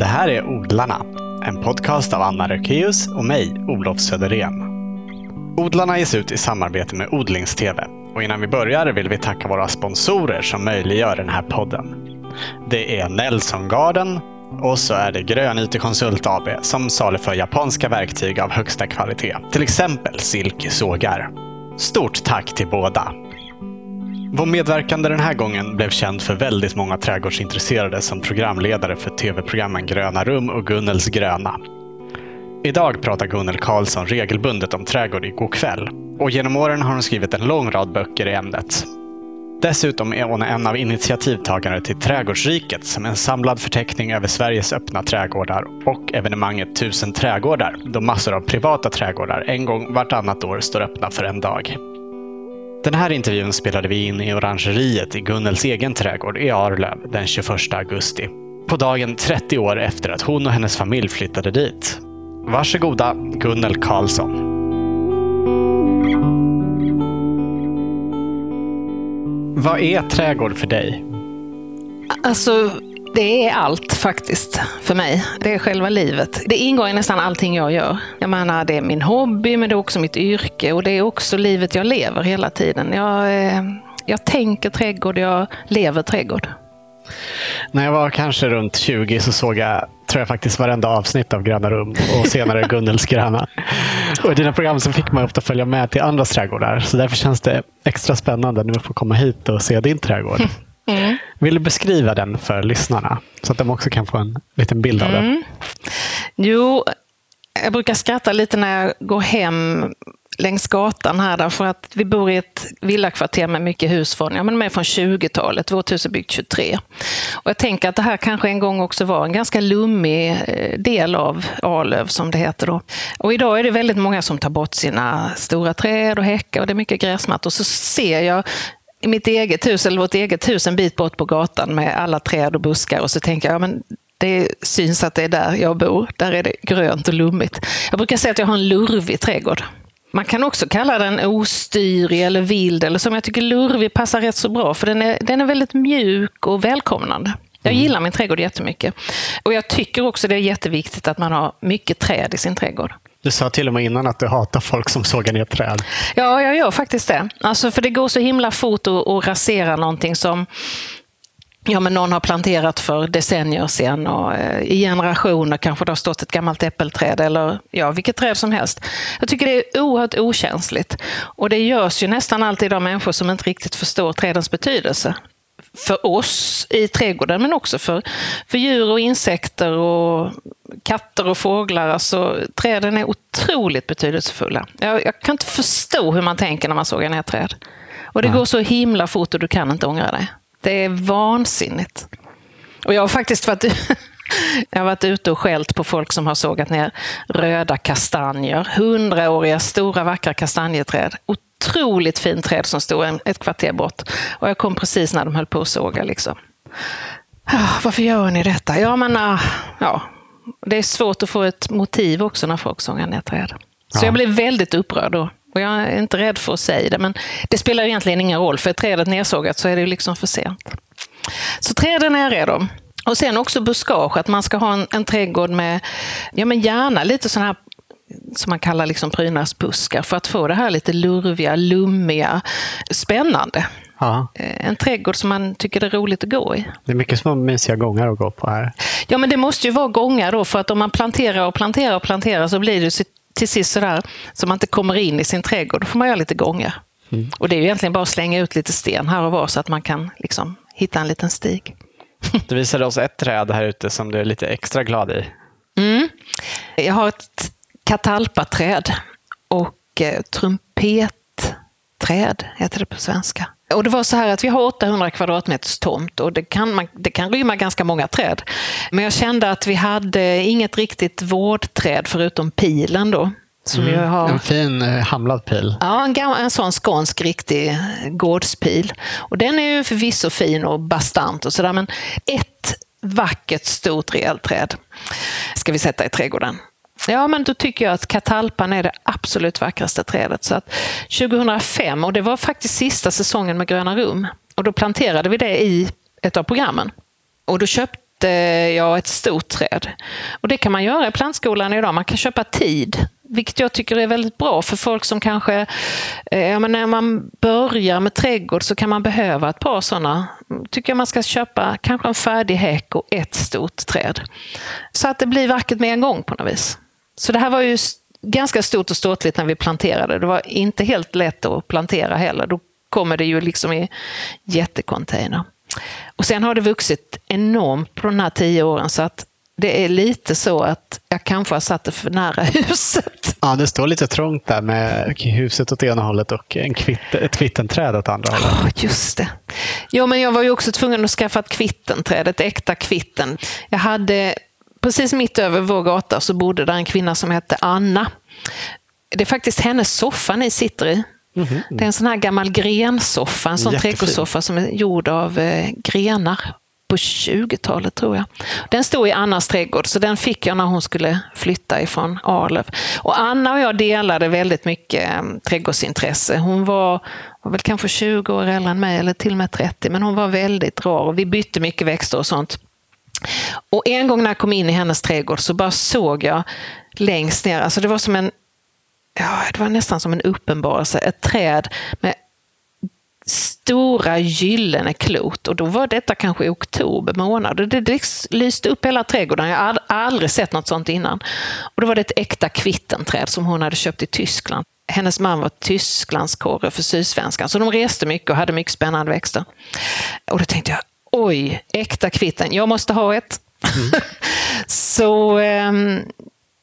Det här är Odlarna, en podcast av Anna Rökeus och mig, Olof Söderén. Odlarna ges ut i samarbete med Odlingstv. Och innan vi börjar vill vi tacka våra sponsorer som möjliggör den här podden. Det är Nelson Garden och så är det Grön IT Konsult AB som saluför japanska verktyg av högsta kvalitet. Till exempel silkesågar. Stort tack till båda! Vår medverkande den här gången blev känd för väldigt många trädgårdsintresserade som programledare för tv-programmen Gröna rum och Gunnels gröna. Idag pratar Gunnel Karlsson regelbundet om trädgård i kväll. Och genom åren har hon skrivit en lång rad böcker i ämnet. Dessutom är hon en av initiativtagarna till Trädgårdsriket som är en samlad förteckning över Sveriges öppna trädgårdar och evenemanget Tusen trädgårdar då massor av privata trädgårdar en gång vartannat år står öppna för en dag. Den här intervjun spelade vi in i orangeriet i Gunnels egen trädgård i Arlöv den 21 augusti. På dagen 30 år efter att hon och hennes familj flyttade dit. Varsågoda Gunnel Karlsson. Vad är trädgård för dig? Alltså, det är allt faktiskt för mig. Det är själva livet. Det ingår i nästan allting jag gör. Jag menar, det är min hobby, men det är också mitt yrke och det är också livet jag lever hela tiden. Jag, eh, jag tänker trädgård, jag lever trädgård. När jag var kanske runt 20 så såg jag, tror jag faktiskt, varenda avsnitt av Gröna rum och senare Gunnels gröna. Och i dina program så fick man ofta följa med till andras trädgårdar. Så därför känns det extra spännande nu att få komma hit och se din trädgård. Mm. Vill du beskriva den för lyssnarna? Så att de också kan få en liten bild av den. Mm. Jo, jag brukar skratta lite när jag går hem längs gatan här därför att vi bor i ett villakvarter med mycket hus från, ja, men från 20-talet. Vårt hus är byggt 23. Och jag tänker att det här kanske en gång också var en ganska lummig eh, del av Arlöv som det heter då. Och idag är det väldigt många som tar bort sina stora träd och häckar och det är mycket gräsmattor. Så ser jag i mitt eget hus, eller vårt eget hus, en bit bort på gatan med alla träd och buskar och så tänker jag, ja, men det syns att det är där jag bor. Där är det grönt och lummigt. Jag brukar säga att jag har en lurvig trädgård. Man kan också kalla den ostyrig eller vild, eller som jag tycker lurvig passar rätt så bra, för den är, den är väldigt mjuk och välkomnande. Jag mm. gillar min trädgård jättemycket. Och jag tycker också det är jätteviktigt att man har mycket träd i sin trädgård. Du sa till och med innan att du hatar folk som sågar ner träd. Ja, jag gör faktiskt det. Alltså, för det går så himla fort att, att rasera någonting som ja, men någon har planterat för decennier sedan och eh, i generationer kanske det har stått ett gammalt äppelträd eller ja, vilket träd som helst. Jag tycker det är oerhört okänsligt. Och det görs ju nästan alltid av människor som inte riktigt förstår trädens betydelse för oss i trädgården, men också för, för djur och insekter och katter och fåglar. Alltså, träden är otroligt betydelsefulla. Jag, jag kan inte förstå hur man tänker när man sågar ner träd. Och det går så himla fort och du kan inte ångra dig. Det är vansinnigt. Och jag har faktiskt varit, jag har varit ute och skällt på folk som har sågat ner röda kastanjer. Hundraåriga stora vackra kastanjeträd. Otroligt fint träd som stod ett kvarter bort. Och jag kom precis när de höll på att såga. Liksom. Varför gör ni detta? Ja, men, ah, ja, det är svårt att få ett motiv också när folk sågar ner träd. Så ja. jag blev väldigt upprörd då. Och jag är inte rädd för att säga det, men det spelar egentligen ingen roll, för är trädet nedsågat så är det liksom för sent. Så träden är jag redo. Och sen också buskage, att man ska ha en, en trädgård med, ja men gärna lite sådana här som man kallar liksom prydnadsbuskar för att få det här lite lurviga, lummiga, spännande. Ja. Eh, en trädgård som man tycker det är roligt att gå i. Det är mycket små mysiga gångar att gå på här. Ja, men det måste ju vara gångar då, för att om man planterar och planterar och planterar så blir det till sist sådär så man inte kommer in i sin trädgård. Då får man göra lite gångar. Mm. Och det är ju egentligen bara att slänga ut lite sten här och var så att man kan liksom hitta en liten stig. Du visade oss ett träd här ute som du är lite extra glad i. Mm. Jag har ett katalpaträd och eh, trumpetträd, heter det på svenska. Och det var så här att vi har 800 kvadratmeters tomt och det kan, man, det kan rymma ganska många träd. Men jag kände att vi hade inget riktigt vårdträd förutom pilen då. Som mm, har, en fin eh, hamlad pil. Ja, en, en sån skånsk riktig gårdspil. Och den är ju förvisso fin och bastant och sådär, men ett vackert stort rejält träd ska vi sätta i trädgården. Ja, men då tycker jag att katalpan är det absolut vackraste trädet. Så att 2005, och det var faktiskt sista säsongen med Gröna rum, och då planterade vi det i ett av programmen. Och då köpte jag ett stort träd. Och det kan man göra i plantskolan idag. Man kan köpa tid vilket jag tycker är väldigt bra för folk som kanske, eh, när man börjar med trädgård så kan man behöva ett par sådana. tycker jag man ska köpa kanske en färdig häck och ett stort träd. Så att det blir vackert med en gång på något vis. Så det här var ju ganska stort och ståtligt när vi planterade. Det var inte helt lätt att plantera heller. Då kommer det ju liksom i jättecontainer. Och sen har det vuxit enormt på de här tio åren så att det är lite så att jag kanske har satt det för nära huset. Ja, det står lite trångt där med huset åt ena hållet och en kvitt, ett kvittenträd åt andra hållet. Oh, just det. Jo, men jag var ju också tvungen att skaffa ett kvittenträd, ett äkta kvitten. Jag hade, precis mitt över vår gata så bodde där en kvinna som hette Anna. Det är faktiskt hennes soffa ni sitter i. Mm -hmm. Det är en sån här gammal grensoffa, en sån trädgårdssoffa som är gjord av eh, grenar på 20-talet tror jag. Den stod i Annas trädgård, så den fick jag när hon skulle flytta ifrån Arlöv. Och Anna och jag delade väldigt mycket eh, trädgårdsintresse. Hon var, var väl kanske 20 år äldre än mig, eller till och med 30, men hon var väldigt rar och vi bytte mycket växter och sånt. Och en gång när jag kom in i hennes trädgård så bara såg jag längst ner, alltså det var som en Ja, det var nästan som en uppenbarelse. Ett träd med stora gyllene klot och då var detta kanske i oktober månad. Det lyste upp hela trädgården. Jag hade aldrig sett något sånt innan. Och då var det ett äkta kvittenträd som hon hade köpt i Tyskland. Hennes man var Tysklandskorre för Sydsvenskan, så de reste mycket och hade mycket spännande växter. Och då tänkte jag, oj, äkta kvitten, jag måste ha ett. Mm. så ehm,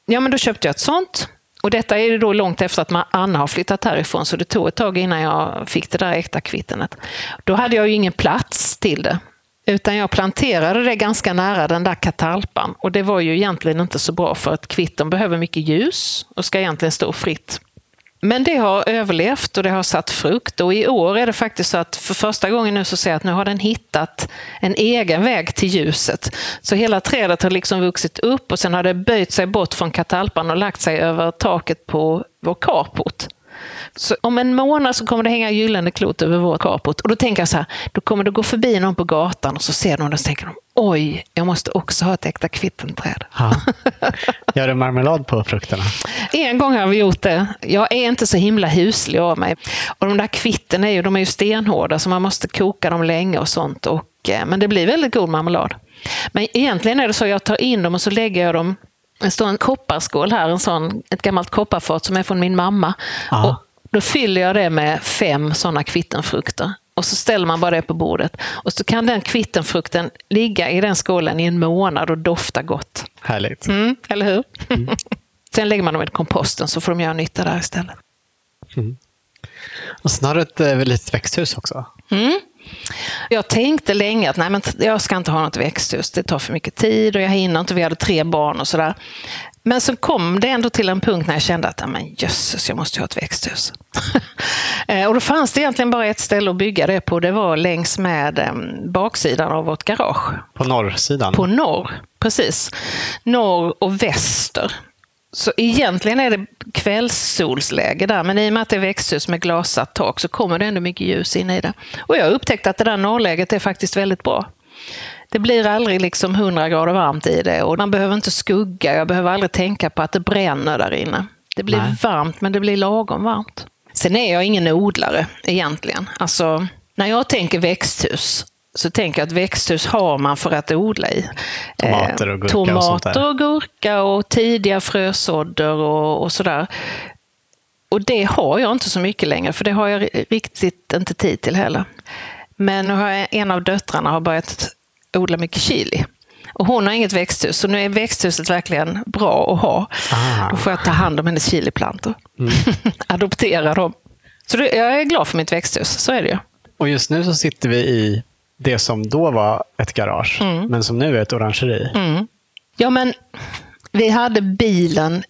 ja, men då köpte jag ett sånt. Och detta är då långt efter att Anna har flyttat härifrån, så det tog ett tag innan jag fick det där äkta kvittenet. Då hade jag ju ingen plats till det. Utan jag planterade det ganska nära den där katalpan. Och det var ju egentligen inte så bra för att kvitten behöver mycket ljus och ska egentligen stå fritt. Men det har överlevt och det har satt frukt. Och i år är det faktiskt så att för första gången nu så ser jag att nu har den hittat en egen väg till ljuset. Så hela trädet har liksom vuxit upp och sen har det böjt sig bort från katalpan och lagt sig över taket på vår carport. Så om en månad så kommer det hänga gyllene klot över vår carport. Och då tänker jag så här, då kommer det gå förbi någon på gatan och så ser de det och så tänker de, oj, jag måste också ha ett äkta kvittenträd. Ja. Gör du marmelad på frukterna? En gång har vi gjort det. Jag är inte så himla huslig av mig. Och de där kvitten är ju, de är ju stenhårda så man måste koka dem länge och sånt. Och, eh, men det blir väldigt god marmelad. Men egentligen är det så att jag tar in dem och så lägger jag dem det står en kopparskål här, en sån, ett gammalt kopparfat som är från min mamma. Och då fyller jag det med fem sådana kvittenfrukter. Och så ställer man bara det på bordet. Och så kan den kvittenfrukten ligga i den skålen i en månad och dofta gott. Härligt. Mm, eller hur? Mm. Sen lägger man dem i komposten så får de göra nytta där istället. Mm. Och sen har du ett äh, litet växthus också. Mm. Jag tänkte länge att nej, men jag ska inte ha något växthus, det tar för mycket tid och jag hinner inte, vi hade tre barn och sådär. Men så kom det ändå till en punkt när jag kände att men jösses, jag måste ha ett växthus. Eh, och då fanns det egentligen bara ett ställe att bygga det på. Det var längs med baksidan av vårt garage. På norrsidan? På norr, precis. Norr och väster. Så egentligen är det kvällssolsläge där, men i och med att det är växthus med glasat tak så kommer det ändå mycket ljus in i det. Och jag har upptäckt att det där norrläget är faktiskt väldigt bra. Det blir aldrig liksom 100 grader varmt i det och man behöver inte skugga. Jag behöver aldrig tänka på att det bränner där inne. Det blir Nej. varmt, men det blir lagom varmt. Sen är jag ingen odlare egentligen. Alltså, när jag tänker växthus så tänker jag att växthus har man för att odla i. Tomater och gurka Tomater och och gurka och tidiga frösådder och, och sådär. Och det har jag inte så mycket längre, för det har jag riktigt inte tid till heller. Men nu har jag, en av döttrarna har börjat odla mycket chili. Och hon har inget växthus, så nu är växthuset verkligen bra att ha. Ah. Då får jag ta hand om hennes chiliplantor. Mm. Adoptera dem. Så jag är glad för mitt växthus, så är det ju. Och just nu så sitter vi i det som då var ett garage, mm. men som nu är ett orangeri. Mm. Ja, men vi hade bilen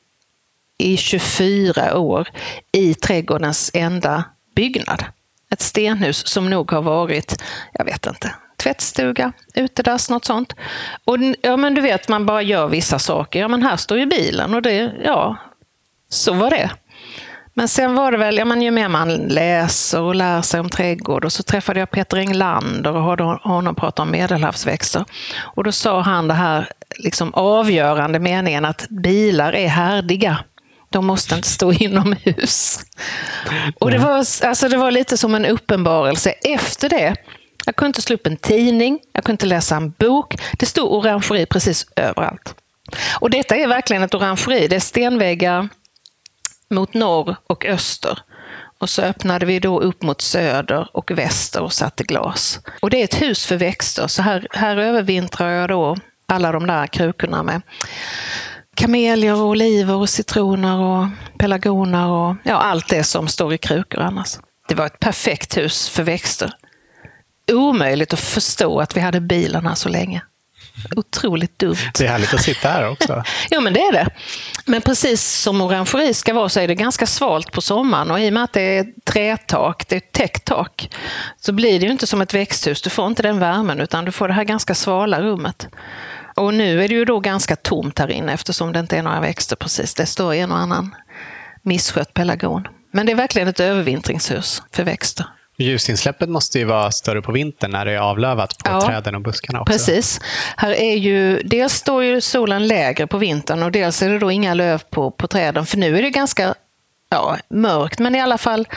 i 24 år i trädgårdens enda byggnad. Ett stenhus som nog har varit, jag vet inte, tvättstuga, utedass, något sånt. Och ja, men du vet, man bara gör vissa saker. Ja, men här står ju bilen och det, ja, så var det. Men sen var det väl, ja, men ju mer man läser och lär sig om trädgård och så träffade jag Peter Englander och hörde honom prata om medelhavsväxter. Och då sa han det här liksom avgörande meningen att bilar är härdiga. De måste inte stå inomhus. Och det var, alltså det var lite som en uppenbarelse. Efter det, jag kunde inte slå upp en tidning, jag kunde inte läsa en bok. Det stod orangeri precis överallt. Och detta är verkligen ett orangeri. Det är stenväggar mot norr och öster. Och så öppnade vi då upp mot söder och väster och satte glas. Och det är ett hus för växter, så här, här övervintrar jag då alla de där krukorna med kamelior, och oliver, och citroner och pelargoner och ja, allt det som står i krukor annars. Det var ett perfekt hus för växter. Omöjligt att förstå att vi hade bilen här så länge. Otroligt dumt. Det är härligt att sitta här också. ja, men det är det. Men precis som orangeri ska vara så är det ganska svalt på sommaren och i och med att det är trätak, det är täckt tak, så blir det ju inte som ett växthus. Du får inte den värmen utan du får det här ganska svala rummet. Och nu är det ju då ganska tomt här inne eftersom det inte är några växter precis. Det står en och annan misskött pelargon. Men det är verkligen ett övervintringshus för växter. Ljusinsläppet måste ju vara större på vintern när det är avlövat på ja, träden och buskarna också. Precis. Här är ju, dels står ju solen lägre på vintern och dels är det då inga löv på, på träden. För nu är det ganska ja, mörkt, men i alla fall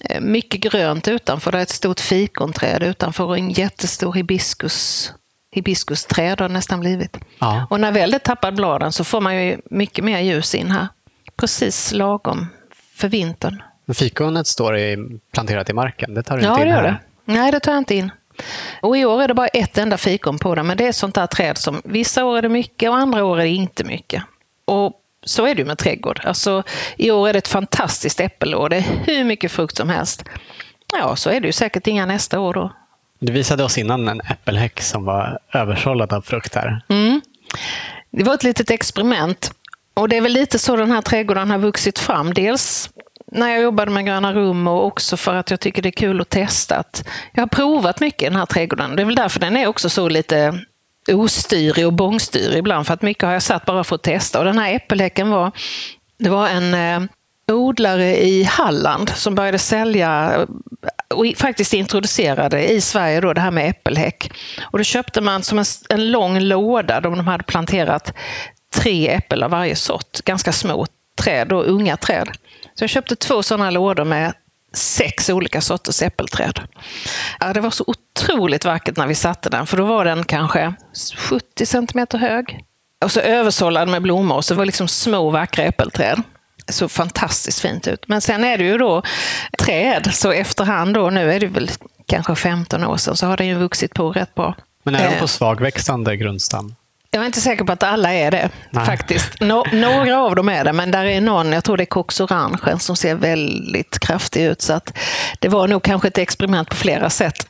eh, mycket grönt utanför. Det är ett stort fikonträd utanför och en jättestor hibiskus hibiskusträd har det nästan blivit. Ja. Och när väl det tappar bladen så får man ju mycket mer ljus in här. Precis lagom för vintern. Men fikonet står i, planterat i marken, det tar du ja, inte in gör Det. Nej, det tar jag inte in. Och i år är det bara ett enda fikon på det, men det är sånt där träd som vissa år är det mycket och andra år är det inte mycket. Och så är det ju med trädgård. Alltså, I år är det ett fantastiskt äppelår, det är hur mycket frukt som helst. Ja, så är det ju säkert inga nästa år då. Du visade oss innan en äppelhäck som var översållad av frukt här. Mm. Det var ett litet experiment. Och det är väl lite så den här trädgården har vuxit fram. Dels när jag jobbade med gröna rum och också för att jag tycker det är kul att testa. jag har provat mycket i den här trädgården. Det är väl därför den är också så lite ostyrig och bångstyrig ibland. För att mycket har jag satt bara för att testa. Och den här äppelhäcken var, det var en eh, odlare i Halland som började sälja eh, och faktiskt introducerade i Sverige då det här med äppelhäck. Och då köpte man som en, en lång låda de hade planterat tre äppel av varje sort, ganska små träd och unga träd. Så jag köpte två sådana lådor med sex olika sorters äppelträd. Ja, det var så otroligt vackert när vi satte den, för då var den kanske 70 centimeter hög. Och så översållad med blommor, så det var liksom små vackra äppelträd. Det såg fantastiskt fint ut. Men sen är det ju då träd, så efterhand då, nu är det väl kanske 15 år sedan, så har den ju vuxit på rätt bra. Men är de på eh. svagväxande grundstam? Jag är inte säker på att alla är det, Nej. faktiskt. No några av dem är det, men där är någon, jag tror det är Cox Orange, som ser väldigt kraftig ut. Så att det var nog kanske ett experiment på flera sätt.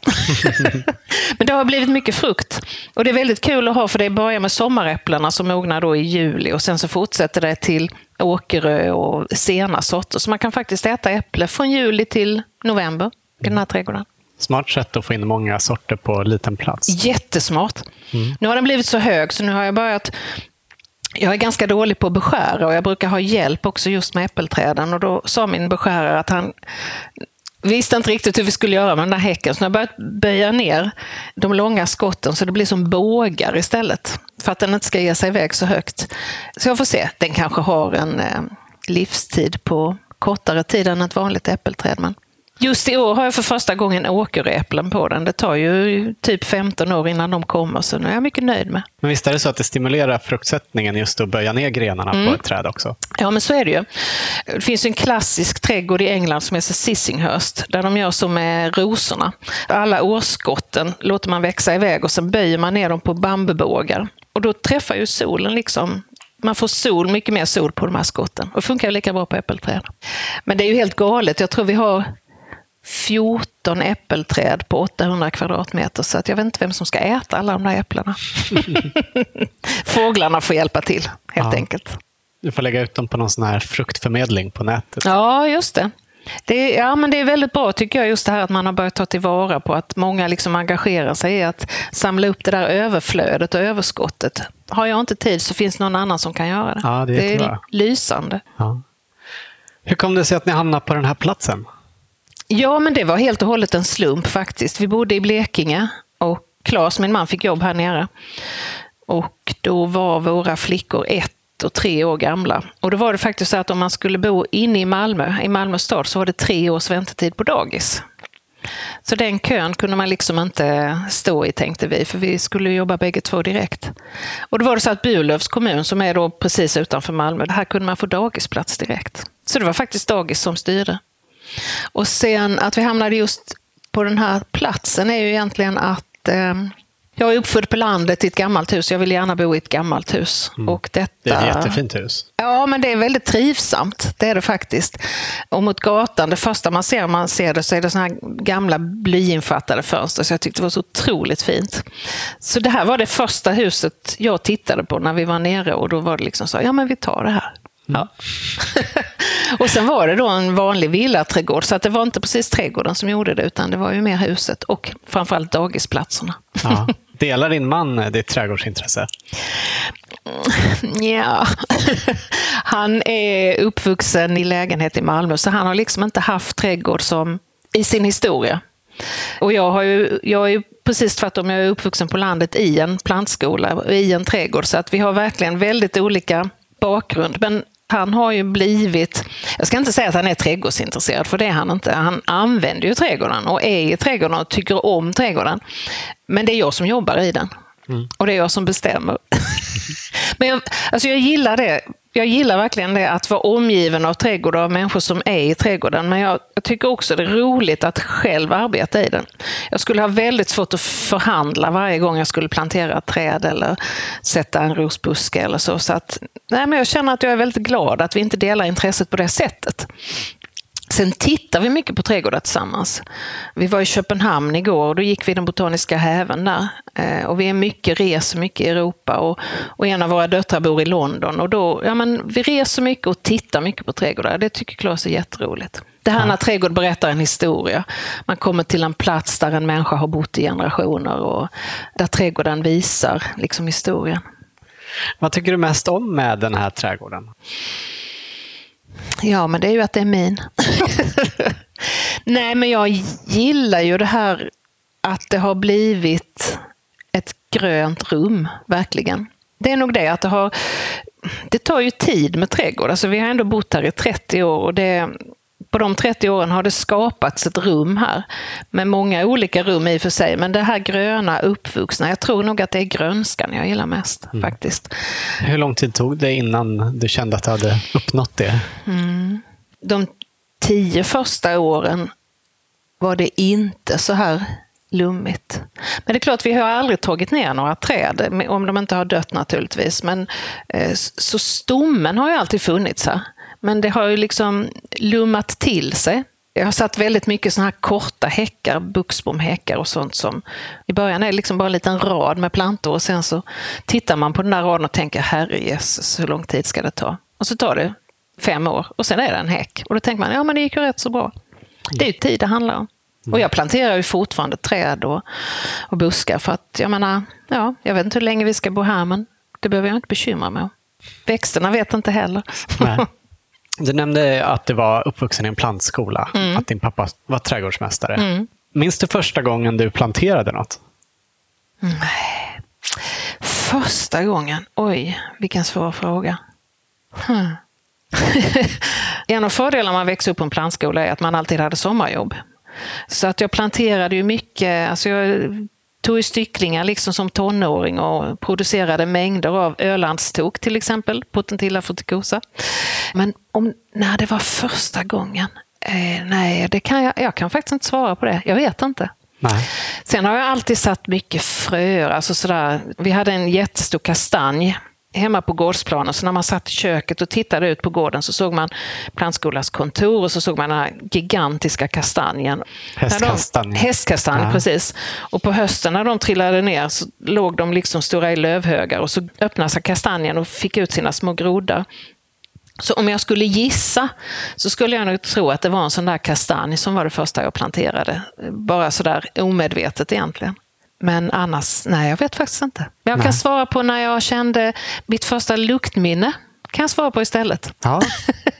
men det har blivit mycket frukt. Och det är väldigt kul att ha, för det börjar med sommaräpplena som mognar då i juli och sen så fortsätter det till åkerö och sena sorter. Så man kan faktiskt äta äpple från juli till november i den här trädgården. Smart sätt att få in många sorter på liten plats. Jättesmart. Mm. Nu har den blivit så hög så nu har jag börjat jag är ganska dålig på att beskära och jag brukar ha hjälp också just med äppelträden. Och då sa min beskärare att han visste inte riktigt hur vi skulle göra med den där häcken. Så jag börjat böja ner de långa skotten så det blir som bågar istället. För att den inte ska ge sig iväg så högt. Så jag får se. Den kanske har en eh, livstid på kortare tid än ett vanligt äppelträd. Men Just i år har jag för första gången åkeräpplen på den. Det tar ju typ 15 år innan de kommer, så nu är jag mycket nöjd med. Men visst är det så att det stimulerar fruktsättningen just att böja ner grenarna mm. på ett träd också? Ja, men så är det ju. Det finns en klassisk trädgård i England som heter Sissinghurst, där de gör så med rosorna. Alla årsskotten låter man växa iväg och sen böjer man ner dem på bambubågar. Och då träffar ju solen liksom man får sol, mycket mer sol på de här skotten. Och funkar lika bra på äppelträd. Men det är ju helt galet. Jag tror vi har 14 äppelträd på 800 kvadratmeter så att jag vet inte vem som ska äta alla de där äpplena. Fåglarna får hjälpa till helt ja. enkelt. Du får lägga ut dem på någon sån här fruktförmedling på nätet. Ja, just det. Det är, ja, men det är väldigt bra tycker jag, just det här att man har börjat ta tillvara på att många liksom engagerar sig i att samla upp det där överflödet och överskottet. Har jag inte tid så finns någon annan som kan göra det. Ja, det, är det är lysande. Ja. Hur kom det sig att ni hamnade på den här platsen? Ja, men det var helt och hållet en slump faktiskt. Vi bodde i Blekinge och Claes, min man, fick jobb här nere. Och då var våra flickor ett och tre år gamla. Och då var det faktiskt så att om man skulle bo inne i Malmö, i Malmö stad, så var det tre års väntetid på dagis. Så den kön kunde man liksom inte stå i, tänkte vi, för vi skulle jobba bägge två direkt. Och då var det så att Burlövs kommun, som är då precis utanför Malmö, här kunde man få dagisplats direkt. Så det var faktiskt dagis som styrde. Och sen att vi hamnade just på den här platsen är ju egentligen att eh, jag är uppfödd på landet i ett gammalt hus. Jag vill gärna bo i ett gammalt hus. Mm. Och detta... Det är ett jättefint hus. Ja, men det är väldigt trivsamt. Det är det faktiskt. Och mot gatan, det första man ser man ser det så är det såna här gamla blyinfattade fönster. Så jag tyckte det var så otroligt fint. Så det här var det första huset jag tittade på när vi var nere. Och då var det liksom så, ja men vi tar det här. Ja. och sen var det då en vanlig villaträdgård, så att det var inte precis trädgården som gjorde det, utan det var ju mer huset och framförallt dagisplatserna. Ja. Delar din man ditt trädgårdsintresse? Ja, han är uppvuxen i lägenhet i Malmö, så han har liksom inte haft trädgård som i sin historia. Och jag, har ju, jag är ju precis tvärtom, jag är uppvuxen på landet i en plantskola, i en trädgård, så att vi har verkligen väldigt olika bakgrund. Men han har ju blivit, jag ska inte säga att han är trädgårdsintresserad, för det är han inte. Han använder ju trädgården och är i trädgården och tycker om trädgården. Men det är jag som jobbar i den. Mm. Och det är jag som bestämmer. Men jag, alltså jag gillar det jag gillar verkligen det, att vara omgiven av trädgårdar av människor som är i trädgården. Men jag, jag, tycker också det är roligt att själv arbeta i den. Jag skulle ha väldigt svårt att förhandla varje gång jag skulle plantera ett träd eller sätta en rosbuske eller så. så att, nej, men jag känner att jag är väldigt glad att vi inte delar intresset på det sättet. Sen tittar vi mycket på trädgårdar tillsammans. Vi var i Köpenhamn igår och då gick vi i den botaniska häven där. Eh, och vi är mycket, reser mycket i Europa och, och en av våra döttrar bor i London. Och då, ja, men vi reser mycket och tittar mycket på trädgårdar. Det tycker Claes är jätteroligt. Det här när trädgård berättar en historia. Man kommer till en plats där en människa har bott i generationer och där trädgården visar liksom historien. Vad tycker du mest om med den här trädgården? Ja, men det är ju att det är min. Nej, men jag gillar ju det här att det har blivit ett grönt rum, verkligen. Det är nog det att det har... Det tar ju tid med trädgård. Alltså, vi har ändå bott här i 30 år och det, på de 30 åren har det skapats ett rum här med många olika rum i och för sig. Men det här gröna, uppvuxna, jag tror nog att det är grönskan jag gillar mest mm. faktiskt. Hur lång tid tog det innan du kände att du hade uppnått det? Mm. De tio första åren var det inte så här lummigt. Men det är klart, vi har aldrig tagit ner några träd, om de inte har dött naturligtvis. Men, eh, så stommen har ju alltid funnits här. Men det har ju liksom lummat till sig. Jag har satt väldigt mycket såna här korta häckar, buxbomhäckar och sånt som i början är det liksom bara en liten rad med plantor och sen så tittar man på den där raden och tänker herrejösses, hur lång tid ska det ta? Och så tar det fem år och sen är det en häck. Och då tänker man, ja men det gick ju rätt så bra. Det är ju tid det handlar om. Och jag planterar ju fortfarande träd och, och buskar för att jag menar, ja, jag vet inte hur länge vi ska bo här men det behöver jag inte bekymra mig om. Växterna vet inte heller. Nej. Du nämnde att du var uppvuxen i en plantskola, mm. att din pappa var trädgårdsmästare. Mm. Minns du första gången du planterade något? Nej. Första gången? Oj, vilken svår fråga. Hmm. en av fördelarna med att växa upp på en plantskola är att man alltid hade sommarjobb. Så att jag planterade ju mycket. Alltså jag tog ju stycklingar liksom som tonåring och producerade mängder av ölandstok till exempel, Potentilla fruticosa. Men om, när det var första gången? Eh, nej, det kan jag, jag kan faktiskt inte svara på det. Jag vet inte. Nej. Sen har jag alltid satt mycket fröer. Alltså sådär. Vi hade en jättestor kastanj hemma på gårdsplanen. Så när man satt i köket och tittade ut på gården så såg man plantskolas kontor och så såg man den här gigantiska kastanjen. Hästkastanj. Hästkastanj, ja. precis. Och på hösten när de trillade ner så låg de liksom stora i lövhögar och så öppnade sig kastanjen och fick ut sina små groddar. Så om jag skulle gissa så skulle jag nog tro att det var en sån där kastanj som var det första jag planterade. Bara sådär omedvetet egentligen. Men annars, nej jag vet faktiskt inte. Jag nej. kan svara på när jag kände mitt första luktminne. kan jag svara på istället. Ja.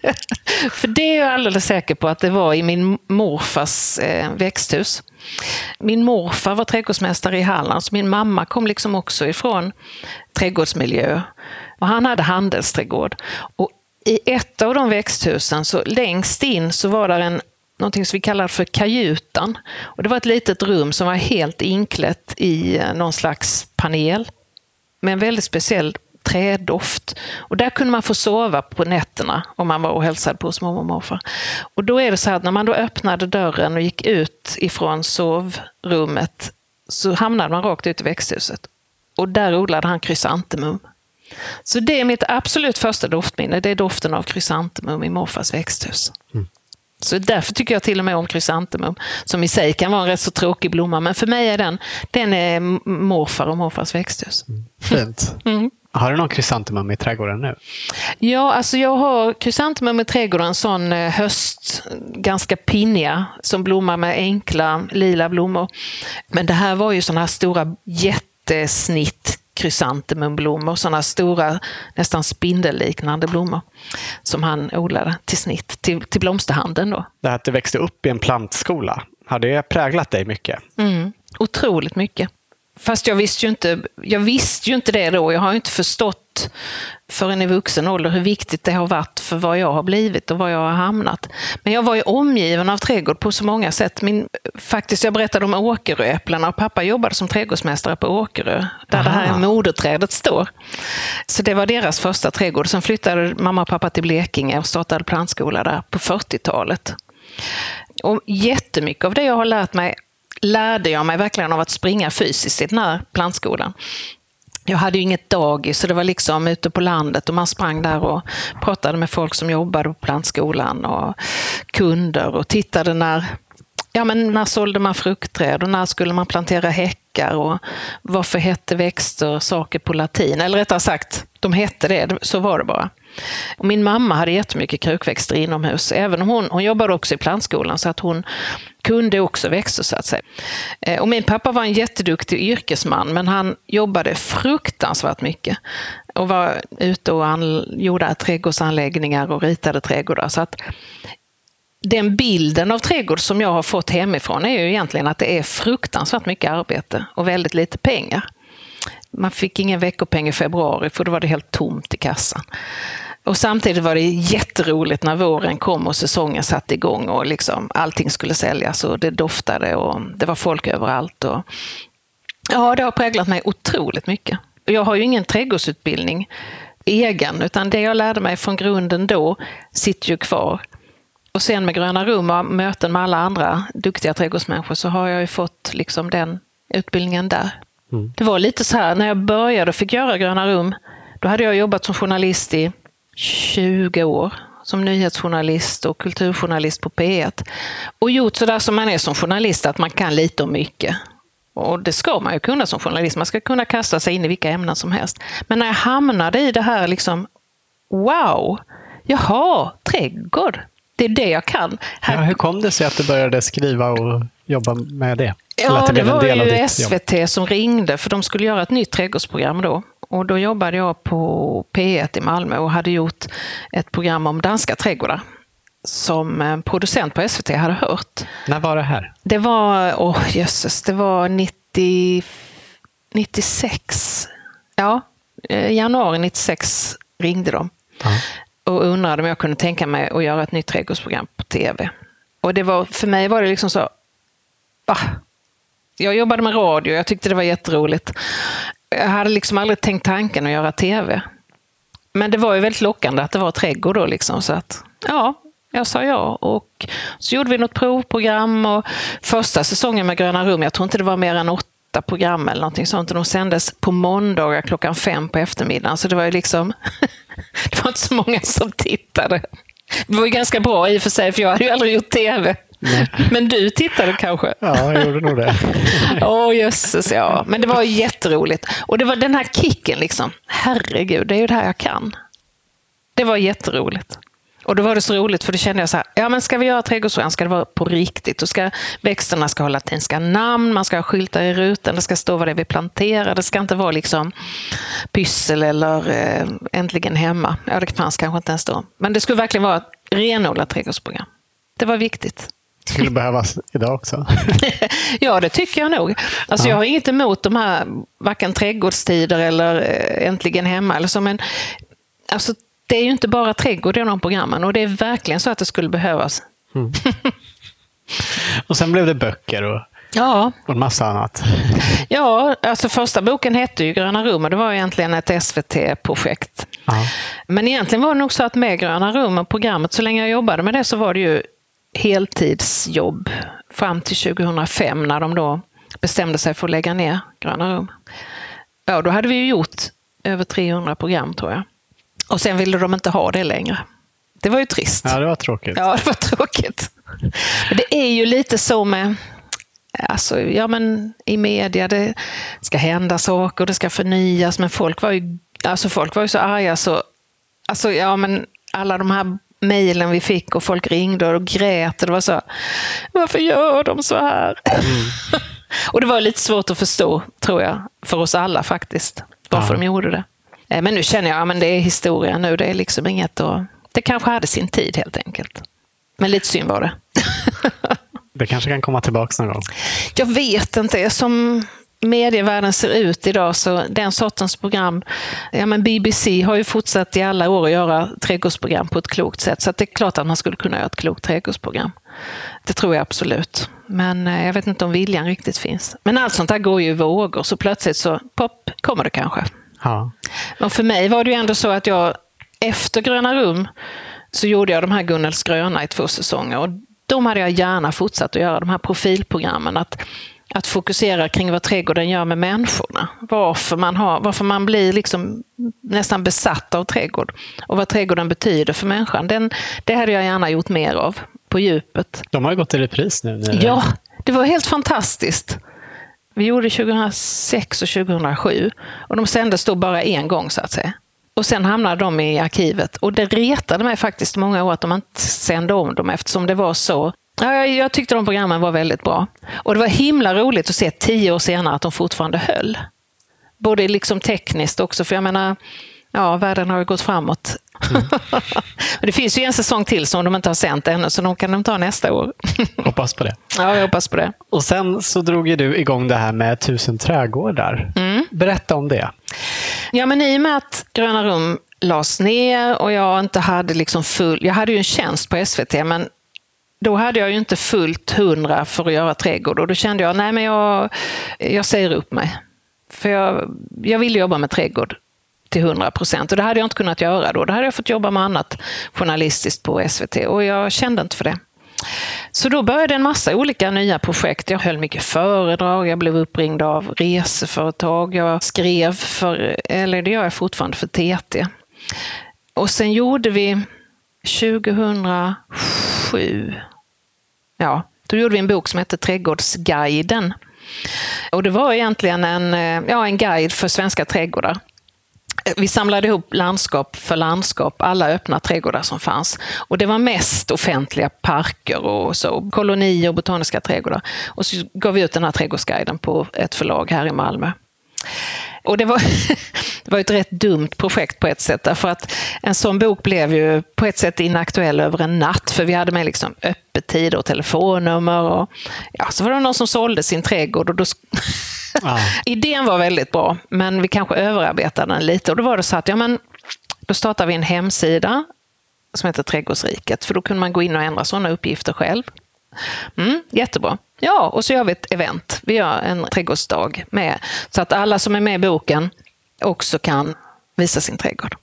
För det är jag alldeles säker på att det var i min morfars eh, växthus. Min morfar var trädgårdsmästare i Halland, så min mamma kom liksom också ifrån trädgårdsmiljö. Och han hade handelsträdgård. Och i ett av de växthusen, så längst in, så var där en någonting som vi kallar för kajutan. Och det var ett litet rum som var helt inklätt i eh, någon slags panel med en väldigt speciell trädoft. Och där kunde man få sova på nätterna om man var och hälsade på hos mormor och morfar. Och då är det så att när man då öppnade dörren och gick ut ifrån sovrummet så hamnade man rakt ut i växthuset. Och där odlade han krysantemum. Så det är mitt absolut första doftminne. Det är doften av krysantemum i morfars växthus. Mm. Så därför tycker jag till och med om krysantemum, som i sig kan vara en rätt så tråkig blomma. Men för mig är den, den är morfar och morfars växthus. Mm. Fint. Mm. Har du någon krysantemum i trädgården nu? Ja, alltså jag har krysantemum i trädgården, sån eh, höst, ganska pinniga, som blommar med enkla lila blommor. Men det här var ju såna här stora jättesnitt krysantemumblommor, sådana stora, nästan spindelliknande blommor som han odlade till snitt, till, till blomsterhandeln. Då. Det här att det växte upp i en plantskola, har det präglat dig mycket? Mm, otroligt mycket. Fast jag visste ju inte, jag visste ju inte det då. Jag har inte förstått förrän i vuxen ålder hur viktigt det har varit för vad jag har blivit och var jag har hamnat. Men jag var ju omgiven av trädgård på så många sätt. Min, faktiskt, jag berättade om Åkeröäpplena och pappa jobbade som trädgårdsmästare på Åkerö, där Aha. det här moderträdet står. Så det var deras första trädgård. Sen flyttade mamma och pappa till Blekinge och startade plantskola där på 40-talet. Och jättemycket av det jag har lärt mig lärde jag mig verkligen av att springa fysiskt i den här plantskolan. Jag hade ju inget dagis, så det var liksom ute på landet och man sprang där och pratade med folk som jobbade på plantskolan och kunder och tittade när Ja, men när sålde man fruktträd och när skulle man plantera häckar och varför hette växter saker på latin? Eller rättare sagt, de hette det, så var det bara. Och min mamma hade jättemycket krukväxter inomhus, även om hon, hon jobbade också i plantskolan så att hon kunde också växter så att säga. Eh, och min pappa var en jätteduktig yrkesman men han jobbade fruktansvärt mycket och var ute och gjorde trädgårdsanläggningar och ritade trädgårdar. Så att den bilden av trädgård som jag har fått hemifrån är ju egentligen att det är fruktansvärt mycket arbete och väldigt lite pengar. Man fick ingen veckopeng i februari för då var det helt tomt i kassan. Och samtidigt var det jätteroligt när våren kom och säsongen satte igång och liksom allting skulle säljas och det doftade och det var folk överallt. Och ja, det har präglat mig otroligt mycket. Jag har ju ingen trädgårdsutbildning egen, utan det jag lärde mig från grunden då sitter ju kvar. Och sen med Gröna rum och möten med alla andra duktiga trädgårdsmänniskor så har jag ju fått liksom den utbildningen där. Mm. Det var lite så här, när jag började och fick göra Gröna rum, då hade jag jobbat som journalist i 20 år som nyhetsjournalist och kulturjournalist på P1. Och gjort sådär som man är som journalist, att man kan lite om mycket. Och det ska man ju kunna som journalist, man ska kunna kasta sig in i vilka ämnen som helst. Men när jag hamnade i det här liksom, wow, jaha, trädgård, det är det jag kan. Här... Ja, hur kom det sig att du började skriva och jobba med det? Ja, det, det var ju SVT jobb? som ringde, för de skulle göra ett nytt trädgårdsprogram då. Och då jobbade jag på P1 i Malmö och hade gjort ett program om danska trädgårdar som producent på SVT hade hört. När var det här? Det var, åh oh, jösses, det var 90, 96. Ja, eh, januari 96 ringde de. Ja. Och undrade om jag kunde tänka mig att göra ett nytt trädgårdsprogram på tv. Och det var, för mig var det liksom så, va? Jag jobbade med radio, jag tyckte det var jätteroligt jag hade liksom aldrig tänkt tanken att göra tv. Men det var ju väldigt lockande att det var trädgård då. Liksom, så att, ja, jag sa ja. Och så gjorde vi något provprogram. Och första säsongen med Gröna rum, jag tror inte det var mer än åtta program eller någonting sånt. Och de sändes på måndagar klockan fem på eftermiddagen. Så det var ju liksom, det var inte så många som tittade. Det var ju ganska bra i och för sig, för jag hade ju aldrig gjort tv. Men du tittade kanske? Ja, jag gjorde nog det. Åh oh, jösses, ja. Men det var jätteroligt. Och det var den här kicken liksom. Herregud, det är ju det här jag kan. Det var jätteroligt. Och då var det så roligt för då kände jag så här, ja men ska vi göra trädgårdsprogram ska det vara på riktigt. Och ska, växterna ska ha latinska namn, man ska ha skyltar i rutan, det ska stå vad det är vi planterar. Det ska inte vara liksom pyssel eller eh, äntligen hemma. Ja, det fanns kanske inte ens då. Men det skulle verkligen vara ett renodlat trädgårdsprogram. Det var viktigt. Det skulle behövas idag också. ja, det tycker jag nog. Alltså, ja. Jag har inget emot de här, varken trädgårdstider eller eh, Äntligen hemma. Eller så, men, alltså, det är ju inte bara trädgård i de programmen och det är verkligen så att det skulle behövas. Mm. och sen blev det böcker och, ja. och en massa annat. ja, alltså första boken hette ju Gröna rum och det var egentligen ett SVT-projekt. Men egentligen var det nog så att med Gröna rum och programmet, så länge jag jobbade med det så var det ju heltidsjobb fram till 2005 när de då bestämde sig för att lägga ner Gröna rum. Ja, då hade vi gjort över 300 program tror jag. Och sen ville de inte ha det längre. Det var ju trist. Ja, det var tråkigt. Ja, det var tråkigt. Det är ju lite så med Alltså, ja, men I media, det ska hända saker, det ska förnyas, men folk var ju, alltså folk var ju så arga så... Alltså, ja, men alla de här mejlen vi fick och folk ringde och grät. Och det var så, varför gör de så här? Mm. och det var lite svårt att förstå, tror jag, för oss alla faktiskt, varför ja. de gjorde det. Eh, men nu känner jag att ja, det är historia nu, det är liksom inget att... Det kanske hade sin tid helt enkelt. Men lite synd var det. det kanske kan komma tillbaka någon gång? Jag vet inte. Som medievärlden ser ut idag, så den sortens program... Ja, men BBC har ju fortsatt i alla år att göra trädgårdsprogram på ett klokt sätt, så det är klart att man skulle kunna göra ett klokt trädgårdsprogram. Det tror jag absolut. Men eh, jag vet inte om viljan riktigt finns. Men allt sånt där går ju i vågor, så plötsligt så pop, kommer det kanske. Ja. Och för mig var det ju ändå så att jag efter Gröna rum så gjorde jag de här Gunnels gröna i två säsonger. Och de hade jag gärna fortsatt att göra, de här profilprogrammen. Att, att fokusera kring vad trädgården gör med människorna. Varför man, har, varför man blir liksom nästan besatt av trädgård. Och vad trädgården betyder för människan. Den, det hade jag gärna gjort mer av på djupet. De har ju gått i repris nu. Ja, det var helt fantastiskt. Vi gjorde 2006 och 2007 och de sändes då bara en gång så att säga. Och sen hamnade de i arkivet och det retade mig faktiskt många år att de inte sände om dem eftersom det var så Ja, jag tyckte de programmen var väldigt bra. Och det var himla roligt att se tio år senare att de fortfarande höll. Både liksom tekniskt också, för jag menar, ja, världen har ju gått framåt. Mm. det finns ju en säsong till som de inte har sänt ännu, så de kan de ta nästa år. hoppas på det. Ja, jag hoppas på det. Och sen så drog ju du igång det här med tusen trädgårdar. Mm. Berätta om det. Ja, men i och med att Gröna rum lades ner och jag inte hade liksom full... Jag hade ju en tjänst på SVT, men då hade jag ju inte fullt hundra för att göra trädgård och då kände jag, nej men jag, jag säger upp mig. För jag, jag vill jobba med trädgård till 100 procent. Och det hade jag inte kunnat göra då. Då hade jag fått jobba med annat journalistiskt på SVT och jag kände inte för det. Så då började en massa olika nya projekt. Jag höll mycket föredrag, jag blev uppringd av reseföretag, jag skrev för, eller det gör jag fortfarande, för TT. Och sen gjorde vi 2007, ja, då gjorde vi en bok som hette Trädgårdsguiden. Och det var egentligen en, eh, ja, en guide för svenska trädgårdar. Eh, vi samlade ihop landskap för landskap, alla öppna trädgårdar som fanns. Och det var mest offentliga parker och så, kolonier och botaniska trädgårdar. Och så gav vi ut den här trädgårdsguiden på ett förlag här i Malmö. Och det var, det var ett rätt dumt projekt på ett sätt, därför att en sån bok blev ju på ett sätt inaktuell över en natt, för vi hade med liksom öppettider och telefonnummer. Och, ja, så var det någon som sålde sin trädgård och då Ah. Idén var väldigt bra, men vi kanske överarbetade den lite. Och då var det så att ja, men, då startade vi en hemsida som heter Trädgårdsriket, för då kunde man gå in och ändra sådana uppgifter själv. Mm, jättebra. Ja, och så gör vi ett event. Vi gör en trädgårdsdag med, så att alla som är med i boken också kan visa sin trädgård.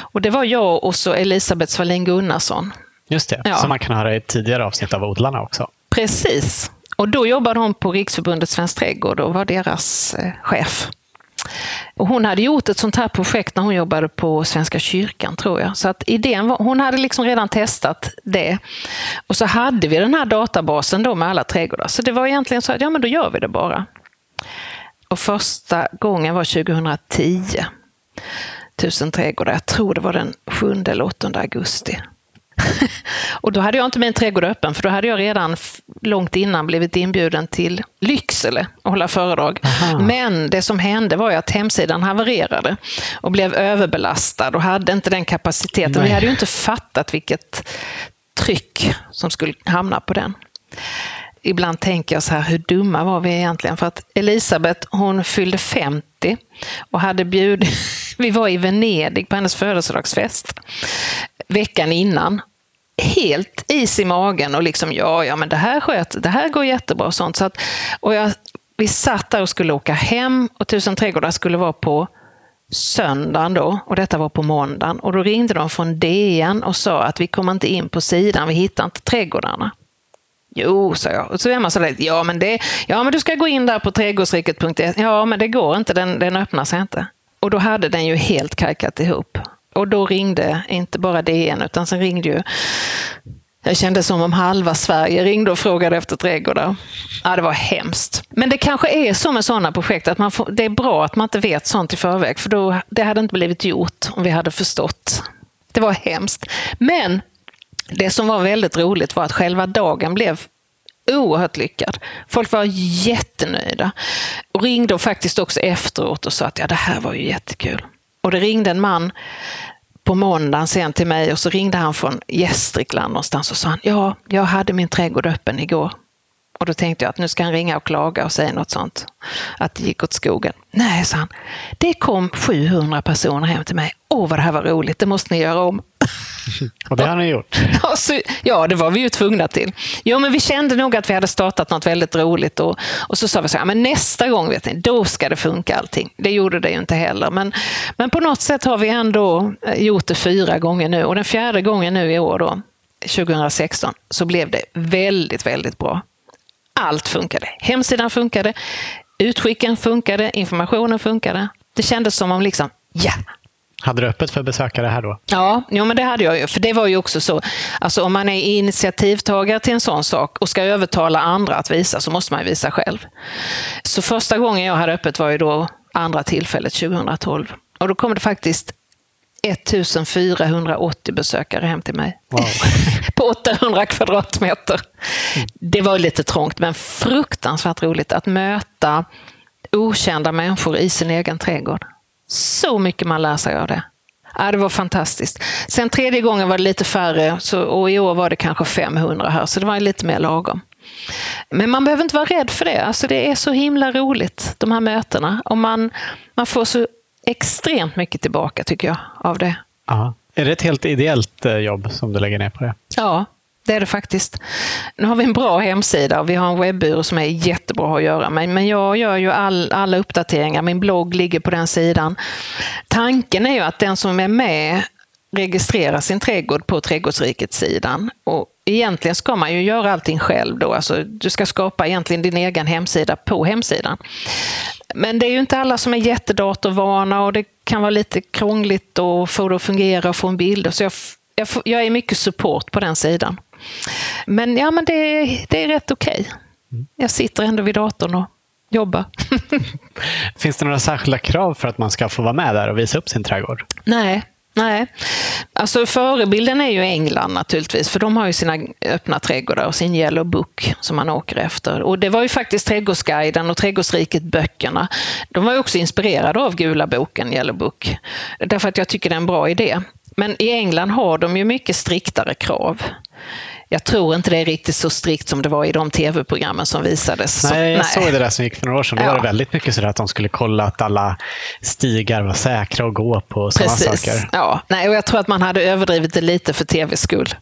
Och det var jag och så Elisabeth Svalin Gunnarsson. Just det, ja. som man kan höra i ett tidigare avsnitt av Odlarna också. Precis. Och då jobbade hon på Riksförbundet Svensk Trädgård och var deras eh, chef. Och hon hade gjort ett sånt här projekt när hon jobbade på Svenska kyrkan, tror jag. Så att idén var, hon hade liksom redan testat det. Och så hade vi den här databasen då med alla trädgårdar. Så det var egentligen så att, ja men då gör vi det bara. Och första gången var 2010. Tusen trädgårdar. Jag tror det var den 7 eller 8 augusti. och då hade jag inte min trädgård öppen, för då hade jag redan långt innan blivit inbjuden till Lycksele och hålla föredrag. Aha. Men det som hände var ju att hemsidan havererade och blev överbelastad och hade inte den kapaciteten. Nej. Vi hade ju inte fattat vilket tryck som skulle hamna på den ibland tänker jag så här, hur dumma var vi egentligen? För att Elisabeth, hon fyllde 50 och hade bjudit, vi var i Venedig på hennes födelsedagsfest veckan innan. Helt is i magen och liksom, ja, ja, men det här sköt, det här går jättebra och sånt. Så att, och jag, vi satt där och skulle åka hem och Tusen trädgårdar skulle vara på söndagen då, och detta var på måndagen. Och då ringde de från DN och sa att vi kommer inte in på sidan, vi hittar inte trädgårdarna. Jo, sa jag. Och så är man sådär, ja men, det, ja men du ska gå in där på trädgårdsriket.se. Ja, men det går inte, den, den öppnar sig inte. Och då hade den ju helt kajkat ihop. Och då ringde inte bara DN, utan sen ringde ju jag kände som om halva Sverige ringde och frågade efter trädgårdar. Ja, det var hemskt. Men det kanske är så med sådana projekt att man får, det är bra att man inte vet sånt i förväg, för då, det hade inte blivit gjort om vi hade förstått. Det var hemskt. Men det som var väldigt roligt var att själva dagen blev oerhört lyckad. Folk var jättenöjda och ringde faktiskt också efteråt och sa att ja, det här var ju jättekul. Och det ringde en man på måndagen sen till mig och så ringde han från Gästrikland någonstans och sa han, ja, jag hade min trädgård öppen igår. Och då tänkte jag att nu ska han ringa och klaga och säga något sånt. Att det gick åt skogen. Nej, sa han. Det kom 700 personer hem till mig. Åh, vad det här var roligt. Det måste ni göra om. Och det har ni gjort? Ja, det var vi ju tvungna till. Jo, men vi kände nog att vi hade startat något väldigt roligt och, och så sa vi så här, men nästa gång vet ni, då ska det funka allting. Det gjorde det ju inte heller, men, men på något sätt har vi ändå eh, gjort det fyra gånger nu och den fjärde gången nu i år då, 2016, så blev det väldigt, väldigt bra. Allt funkade. Hemsidan funkade, utskicken funkade, informationen funkade. Det kändes som om liksom, ja, hade du öppet för besökare här då? Ja, jo, men det hade jag ju. För det var ju också så, alltså om man är initiativtagare till en sån sak och ska övertala andra att visa så måste man visa själv. Så första gången jag hade öppet var ju då andra tillfället 2012. Och då kom det faktiskt 1480 besökare hem till mig. Wow. på 800 kvadratmeter. Det var lite trångt, men fruktansvärt roligt att möta okända människor i sin egen trädgård. Så mycket man lär sig av det. Ja, det var fantastiskt. Sen tredje gången var det lite färre så, och i år var det kanske 500 här, så det var lite mer lagom. Men man behöver inte vara rädd för det. Alltså det är så himla roligt, de här mötena. Och man, man får så extremt mycket tillbaka, tycker jag, av det. Aha. Är det ett helt ideellt eh, jobb som du lägger ner på det? Ja, det är det faktiskt. Nu har vi en bra hemsida och vi har en webbyrå som är jättebra att göra med. Men jag gör ju all, alla uppdateringar. Min blogg ligger på den sidan. Tanken är ju att den som är med registrerar sin trädgård på Trädgårdsriket-sidan. Och egentligen ska man ju göra allting själv då. Alltså, du ska skapa egentligen din egen hemsida på hemsidan. Men det är ju inte alla som är jättedatorvana och det kan vara lite krångligt att få det att fungera och få en bild. Så jag, jag, jag är mycket support på den sidan. Men ja, men det, det är rätt okej. Okay. Mm. Jag sitter ändå vid datorn och jobbar. Finns det några särskilda krav för att man ska få vara med där och visa upp sin trädgård? Nej, Nej, alltså förebilden är ju England naturligtvis, för de har ju sina öppna trädgårdar och sin Yellow Book som man åker efter. Och det var ju faktiskt Trädgårdsguiden och Trädgårdsriket-böckerna. De var ju också inspirerade av Gula boken, Yellow Book. Därför att jag tycker det är en bra idé. Men i England har de ju mycket striktare krav jag tror inte det är riktigt så strikt som det var i de tv-programmen som visades. Nej, jag såg det där som gick för några år sedan. Då ja. var det väldigt mycket så att de skulle kolla att alla stigar var säkra att gå på. Och Precis. Saker. Ja, nej, och jag tror att man hade överdrivit det lite för tvs skull.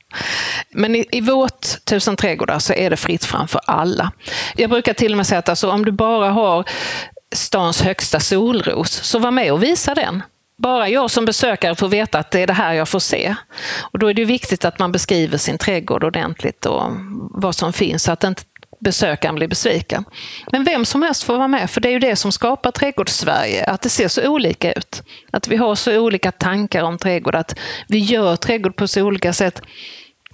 Men i, i vårt Tusen trädgårdar så är det fritt fram för alla. Jag brukar till och med säga att alltså, om du bara har stans högsta solros, så var med och visa den bara jag som besökare får veta att det är det här jag får se. Och då är det viktigt att man beskriver sin trädgård ordentligt och vad som finns så att inte besökaren blir besviken. Men vem som helst får vara med, för det är ju det som skapar trädgårdssverige, att det ser så olika ut. Att vi har så olika tankar om trädgård, att vi gör trädgård på så olika sätt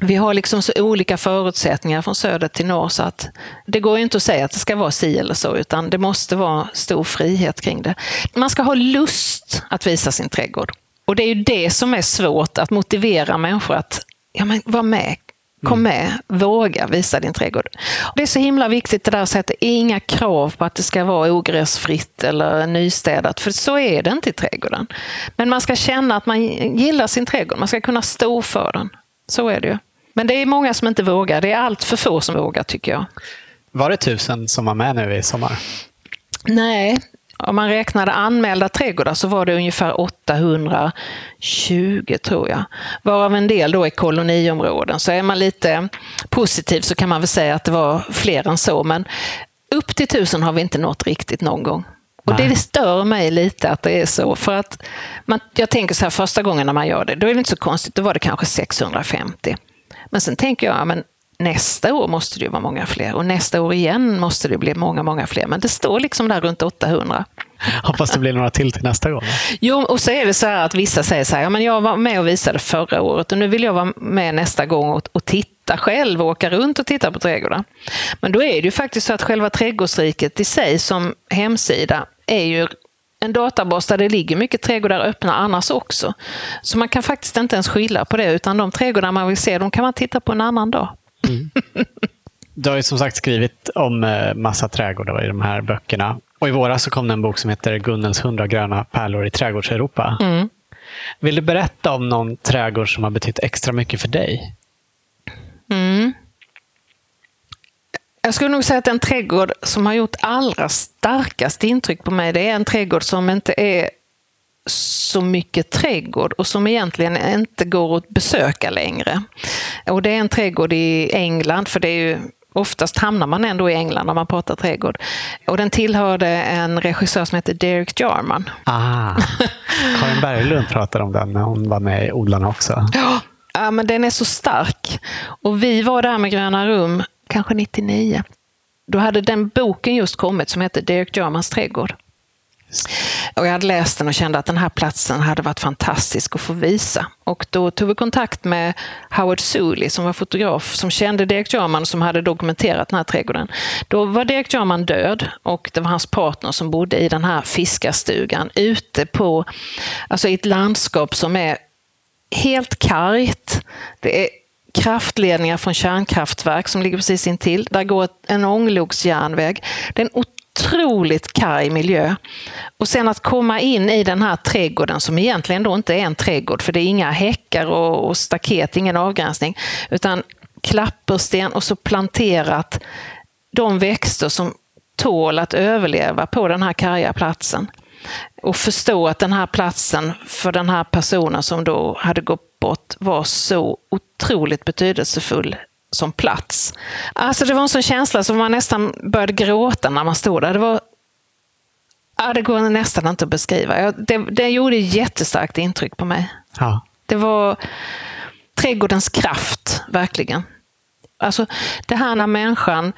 vi har liksom så olika förutsättningar från söder till norr så att det går ju inte att säga att det ska vara si eller så utan det måste vara stor frihet kring det. Man ska ha lust att visa sin trädgård. Och det är ju det som är svårt, att motivera människor att ja men var med. Kom Mm. med, våga visa din trädgård. Det är så himla viktigt det där att sätta inga krav på att det ska vara ogräsfritt eller nystädat, för så är det inte i trädgården. Men man ska känna att man gillar sin trädgård, man ska kunna stå för den. Så är det ju. Men det är många som inte vågar, det är allt för få som vågar tycker jag. Var det tusen som var med nu i sommar? Nej, om man räknade anmälda trädgårdar så var det ungefär 820 tror jag. Varav en del då är koloniområden. Så är man lite positiv så kan man väl säga att det var fler än så. Men upp till tusen har vi inte nått riktigt någon gång. Och Nej. det stör mig lite att det är så. För att man, jag tänker så här, första gången när man gör det, då är det inte så konstigt. Då var det kanske 650. Men sen tänker jag, ja, men nästa år måste det ju vara många fler. Och nästa år igen måste det bli många, många fler. Men det står liksom där runt 800. Hoppas det blir några till till nästa gång. Jo, och så är det så här att vissa säger så här, ja, men jag var med och visade förra året och nu vill jag vara med nästa gång och, och titta själv och åka runt och titta på trädgårdar. Men då är det ju faktiskt så att själva Trädgårdsriket i sig som hemsida är ju en databas där det ligger mycket trädgårdar öppna annars också. Så man kan faktiskt inte ens skylla på det, utan de trädgårdar man vill se, de kan man titta på en annan dag. Du har ju som sagt skrivit om eh, massa trädgårdar i de här böckerna. Och i våras så kom det en bok som heter Gunnels 100 gröna pärlor i trädgårds-Europa. Mm. Vill du berätta om någon trädgård som har betytt extra mycket för dig? Mm. Jag skulle nog säga att den trädgård som har gjort allra starkast intryck på mig, det är en trädgård som inte är så mycket trädgård och som egentligen inte går att besöka längre. Och det är en trädgård i England, för det är ju Oftast hamnar man ändå i England när man pratar trädgård. Och den tillhörde en regissör som heter Derek Jarman. Ah, Karin Berglund pratade om den när hon var med i Odlarna också. Ja, men den är så stark. Och vi var där med Gröna rum, kanske 99. Då hade den boken just kommit som heter Derek Jarmans trädgård. Och jag hade läst den och kände att den här platsen hade varit fantastisk att få visa. Och då tog vi kontakt med Howard Suley som var fotograf som kände Derek Jarman som hade dokumenterat den här trädgården. Då var Derek Jarman död och det var hans partner som bodde i den här fiskarstugan ute på, alltså i ett landskap som är helt kargt. Det är kraftledningar från kärnkraftverk som ligger precis intill. Där går en ångloksjärnväg. Det är en otroligt karg miljö. Och sen att komma in i den här trädgården som egentligen då inte är en trädgård för det är inga häckar och, och staket, ingen avgränsning. Utan klappersten och så planterat de växter som tål att överleva på den här karga platsen. Och förstå att den här platsen för den här personen som då hade gått bort var så otroligt betydelsefull som plats. Alltså det var en sån känsla som man nästan började gråta när man stod där. Det var Ja, det går nästan inte att beskriva. Jag- Det, det gjorde jättestarkt intryck på mig. Ja. Det var trädgårdens kraft, verkligen. Alltså det här när människan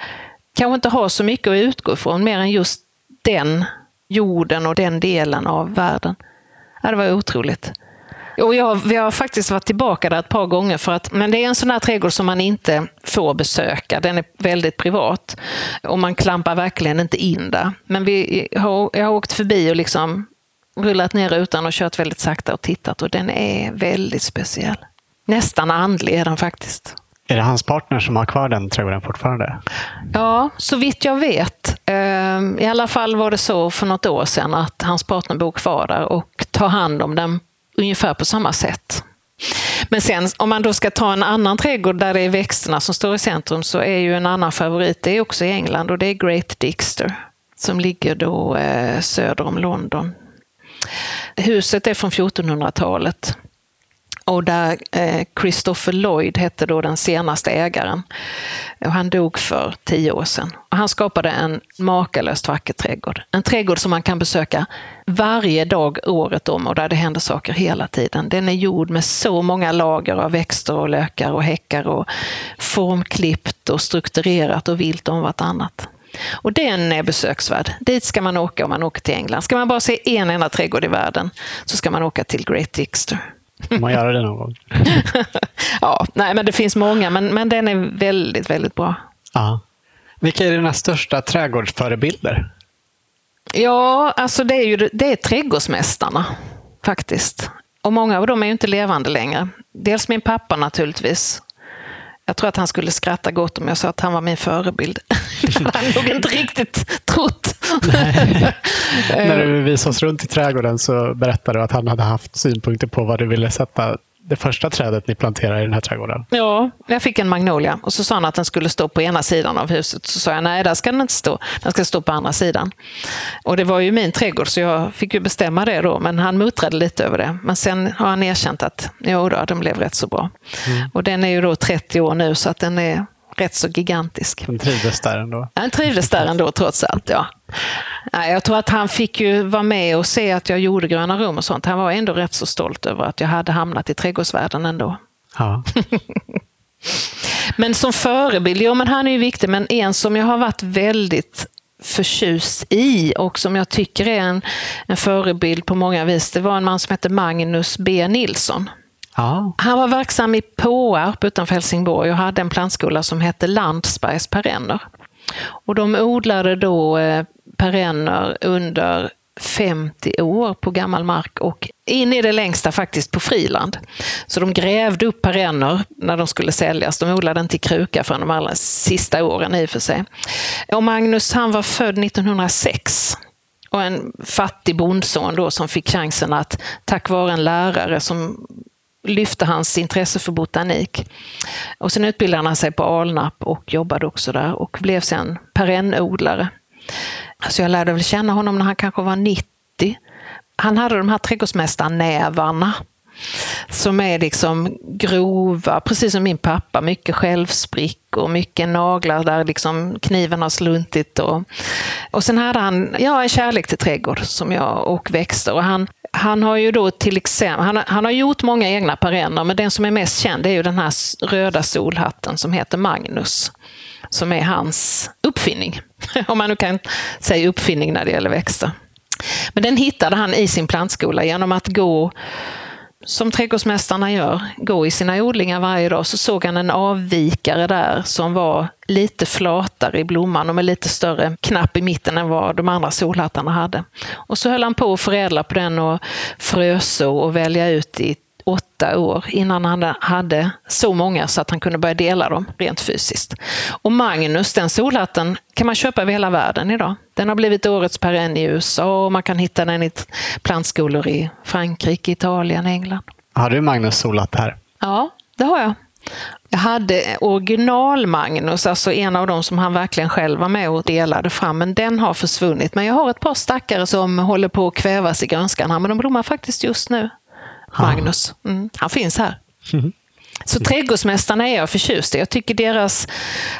kanske inte har så mycket att utgå ifrån mer än just den jorden och den delen av världen. Ja, det var otroligt. Och jag, vi har faktiskt varit tillbaka där ett par gånger, för att, men det är en sån här trädgård som man inte får besöka. Den är väldigt privat och man klampar verkligen inte in där. Men vi har, jag har åkt förbi och liksom rullat ner rutan och kört väldigt sakta och tittat och den är väldigt speciell. Nästan andlig är den faktiskt. Är det hans partner som har kvar den trädgården fortfarande? Ja, så vitt jag vet. Ehm, I alla fall var det så för något år sedan att hans partner bor kvar där och tar hand om den ungefär på samma sätt. Men sen om man då ska ta en annan trädgård där det är växterna som står i centrum så är ju en annan favorit, det är också i England och det är Great Dixter som ligger då eh, söder om London. Huset är från 1400-talet. Och där eh, Christopher Lloyd hette då den senaste ägaren. Och han dog för tio år sedan. Och han skapade en makalöst vacker trädgård. En trädgård som man kan besöka varje dag året om och där det händer saker hela tiden. Den är gjord med så många lager av växter och lökar och häckar och formklippt och strukturerat och vilt om vartannat. Och den är besöksvärd. Dit ska man åka om man åker till England. Ska man bara se en enda trädgård i världen så ska man åka till Great Dixter. Får man göra det någon gång? ja, nej, men det finns många, men, men den är väldigt, väldigt bra. Ja. Vilka är dina största trädgårdsförebilder? Ja, alltså det är ju det är trädgårdsmästarna faktiskt. Och många av dem är ju inte levande längre. Dels min pappa naturligtvis. Jag tror att han skulle skratta gott om jag sa att han var min förebild. Det hade han nog inte riktigt trott. När du visade oss runt i trädgården så berättade du att han hade haft synpunkter på vad du ville sätta det första trädet ni planterade i den här trädgården? Ja, jag fick en magnolia och så sa han att den skulle stå på ena sidan av huset. Så sa jag nej, där ska den inte stå. Den ska stå på andra sidan. Och det var ju min trädgård så jag fick ju bestämma det då. Men han muttrade lite över det. Men sen har han erkänt att jo då, den blev rätt så bra. Mm. Och den är ju då 30 år nu så att den är rätt så gigantisk. Han trivdes där ändå? Han trivdes där ändå trots allt, ja. Jag tror att han fick ju vara med och se att jag gjorde gröna rum och sånt. Han var ändå rätt så stolt över att jag hade hamnat i trädgårdsvärlden ändå. Ja. men som förebild, jo men han är ju viktig, men en som jag har varit väldigt förtjust i och som jag tycker är en, en förebild på många vis, det var en man som hette Magnus B Nilsson. Ja. Han var verksam i Påarp utanför Helsingborg och hade en plantskola som hette Landsbergs perenner. Och de odlade då eh, perenner under 50 år på gammal mark och in i det längsta faktiskt på friland. Så de grävde upp perenner när de skulle säljas. De odlade inte i kruka förrän de allra sista åren i och för sig. Och Magnus han var född 1906 och en fattig bondson då som fick chansen att tack vare en lärare som lyfte hans intresse för botanik. Och sen utbildade han sig på Alnarp och jobbade också där och blev sen perennodlare. Så jag lärde väl känna honom när han kanske var 90. Han hade de här trädgårdsmästarnävarna som är liksom grova, precis som min pappa. Mycket självsprickor, mycket naglar där liksom kniven har sluntit. Och, och sen hade han ja, en kärlek till trädgård som jag, och växter. Och han, han har ju då till exempel, han, han har gjort många egna perenner, men den som är mest känd är ju den här röda solhatten som heter Magnus. Som är hans uppfinning. Om man nu kan säga uppfinning när det gäller växter. Men den hittade han i sin plantskola genom att gå som trädgårdsmästarna gör, gå i sina odlingar varje dag, så såg han en avvikare där som var lite flatare i blomman och med lite större knapp i mitten än vad de andra solhattarna hade. Och så höll han på att förädla på den och fröså och välja ut i åtta år innan han hade så många så att han kunde börja dela dem rent fysiskt. Och Magnus, den solhatten, kan man köpa över hela världen idag. Den har blivit årets perenn i USA och man kan hitta den i plantskolor i Frankrike, Italien, England. Har du Magnus solhatt här? Ja, det har jag. Jag hade original-Magnus, alltså en av dem som han verkligen själv var med och delade fram, men den har försvunnit. Men jag har ett par stackare som håller på att kvävas i grönskan här, men de blommar faktiskt just nu. Magnus. Mm, han finns här. Mm. Så trädgårdsmästarna är jag förtjust i. Jag tycker deras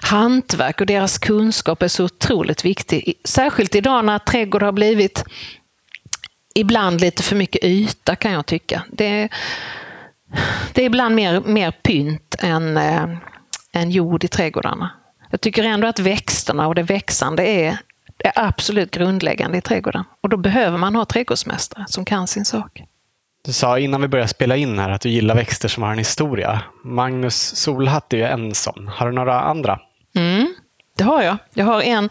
hantverk och deras kunskap är så otroligt viktig. Särskilt idag när trädgård har blivit ibland lite för mycket yta kan jag tycka. Det, det är ibland mer, mer pynt än, äh, än jord i trädgårdarna. Jag tycker ändå att växterna och det växande är, är absolut grundläggande i trädgården. Och då behöver man ha trädgårdsmästare som kan sin sak. Du sa innan vi började spela in här att du gillar växter som har en historia. Magnus Solhatt är ju en sån. Har du några andra? Mm, det har jag. Jag har en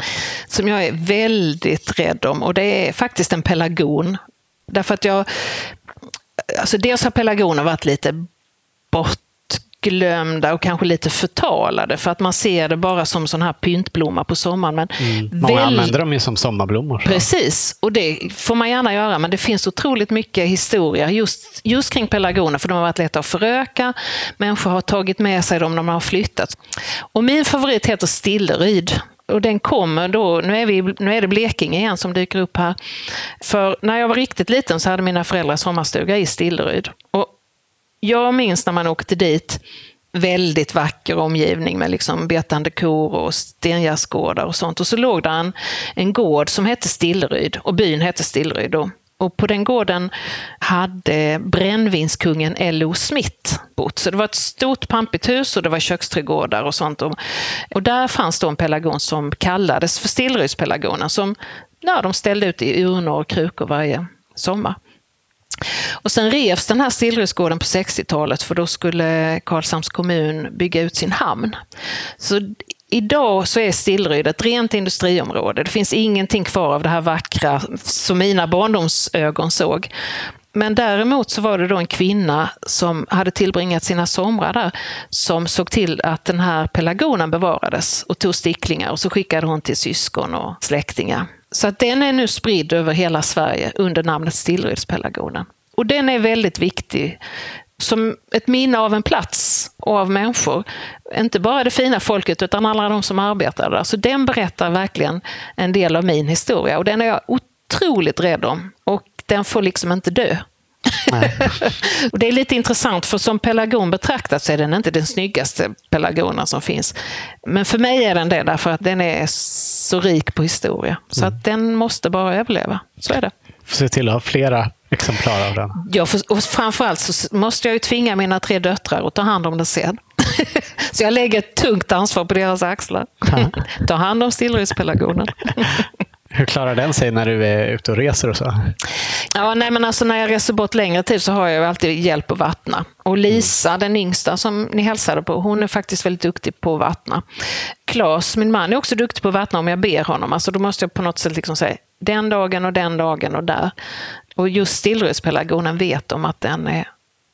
som jag är väldigt rädd om och det är faktiskt en pelargon. Därför att jag... Alltså dels har pelargoner varit lite bort bortglömda och kanske lite förtalade för att man ser det bara som sån här pyntblomma på sommaren. Men mm. Många väl... använder dem ju som sommarblommor. Så. Precis, och det får man gärna göra men det finns otroligt mycket historia just, just kring pelargoner för de har varit lätta att föröka. Människor har tagit med sig dem när de har flyttat. Och min favorit heter Stilleryd och den kommer då, nu är, vi, nu är det Blekinge igen som dyker upp här. För när jag var riktigt liten så hade mina föräldrar sommarstuga i Stilleryd. Och jag minns när man åkte dit, väldigt vacker omgivning med liksom betande kor och stengärdsgårdar och sånt. Och så låg där en, en gård som hette Stilleryd och byn hette Stilleryd då. Och på den gården hade brännvinskungen L.O. Smith bott. Så det var ett stort pampigt hus och det var köksträdgårdar och sånt. Och, och där fanns då en pelargon som kallades för Stillrydspelargonen som ja, de ställde ut i urnor och krukor varje sommar. Och sen revs den här Stillrysgården på 60-talet för då skulle Karlshamns kommun bygga ut sin hamn. Så idag så är Stillryd ett rent industriområde. Det finns ingenting kvar av det här vackra som mina barndomsögon såg. Men däremot så var det då en kvinna som hade tillbringat sina somrar där som såg till att den här pelargonen bevarades och tog sticklingar och så skickade hon till syskon och släktingar. Så att den är nu spridd över hela Sverige under namnet Stillrydspelargonen. Och den är väldigt viktig som ett minne av en plats och av människor. Inte bara det fina folket utan alla de som arbetar där. Så den berättar verkligen en del av min historia och den är jag otroligt rädd om. Och den får liksom inte dö. och det är lite intressant för som pelargon betraktat så är den inte den snyggaste pelargonen som finns. Men för mig är den det därför att den är så rik på historia. Så mm. att den måste bara överleva. Så är det. Se till att ha flera exemplar av den. Ja, och framförallt så måste jag ju tvinga mina tre döttrar att ta hand om den sen. så jag lägger ett tungt ansvar på deras axlar. ta hand om stillryspelargonen. Hur klarar den sig när du är ute och reser och så? Ja, nej, men alltså när jag reser bort längre tid så har jag alltid hjälp att vattna. Och Lisa, mm. den yngsta som ni hälsade på, hon är faktiskt väldigt duktig på att vattna. Klas, min man, är också duktig på att vattna om jag ber honom. Alltså då måste jag på något sätt liksom säga den dagen och den dagen och där. Och just stillrödspelargonen vet om att den är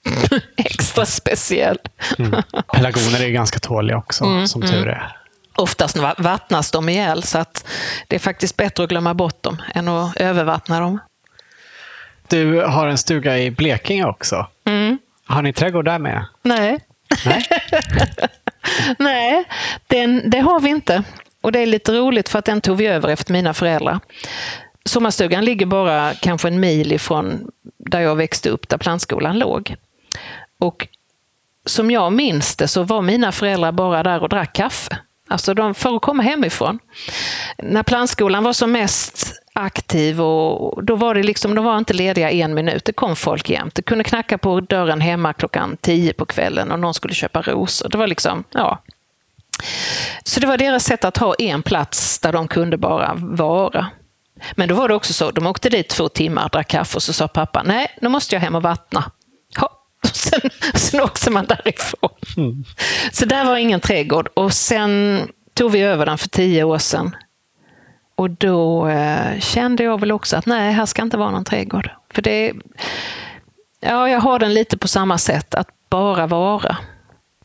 extra speciell. Mm. Pelargoner är ganska tåliga också, mm, som tur mm. är. Oftast vattnas de ihjäl, så att det är faktiskt bättre att glömma bort dem än att övervattna dem. Du har en stuga i Blekinge också. Mm. Har ni trädgård där med? Nej. Nej, Nej den, det har vi inte. Och det är lite roligt för att den tog vi över efter mina föräldrar. Sommarstugan ligger bara kanske en mil ifrån där jag växte upp, där plantskolan låg. Och som jag minns det så var mina föräldrar bara där och drack kaffe. Alltså de, för att komma hemifrån. När plantskolan var som mest aktiv och då var det liksom, de var inte lediga en minut. Det kom folk jämt. Det kunde knacka på dörren hemma klockan tio på kvällen och någon skulle köpa rosor. Det var liksom, ja. Så det var deras sätt att ha en plats där de kunde bara vara. Men då var det också så, de åkte dit två timmar, drack kaffe och så sa pappa, nej, nu måste jag hem och vattna. Ja. Sen, sen åkte man därifrån. Mm. Så där var ingen trädgård. Och sen tog vi över den för tio år sedan. Och då eh, kände jag väl också att nej, här ska inte vara någon trädgård. För det, ja, jag har den lite på samma sätt, att bara vara.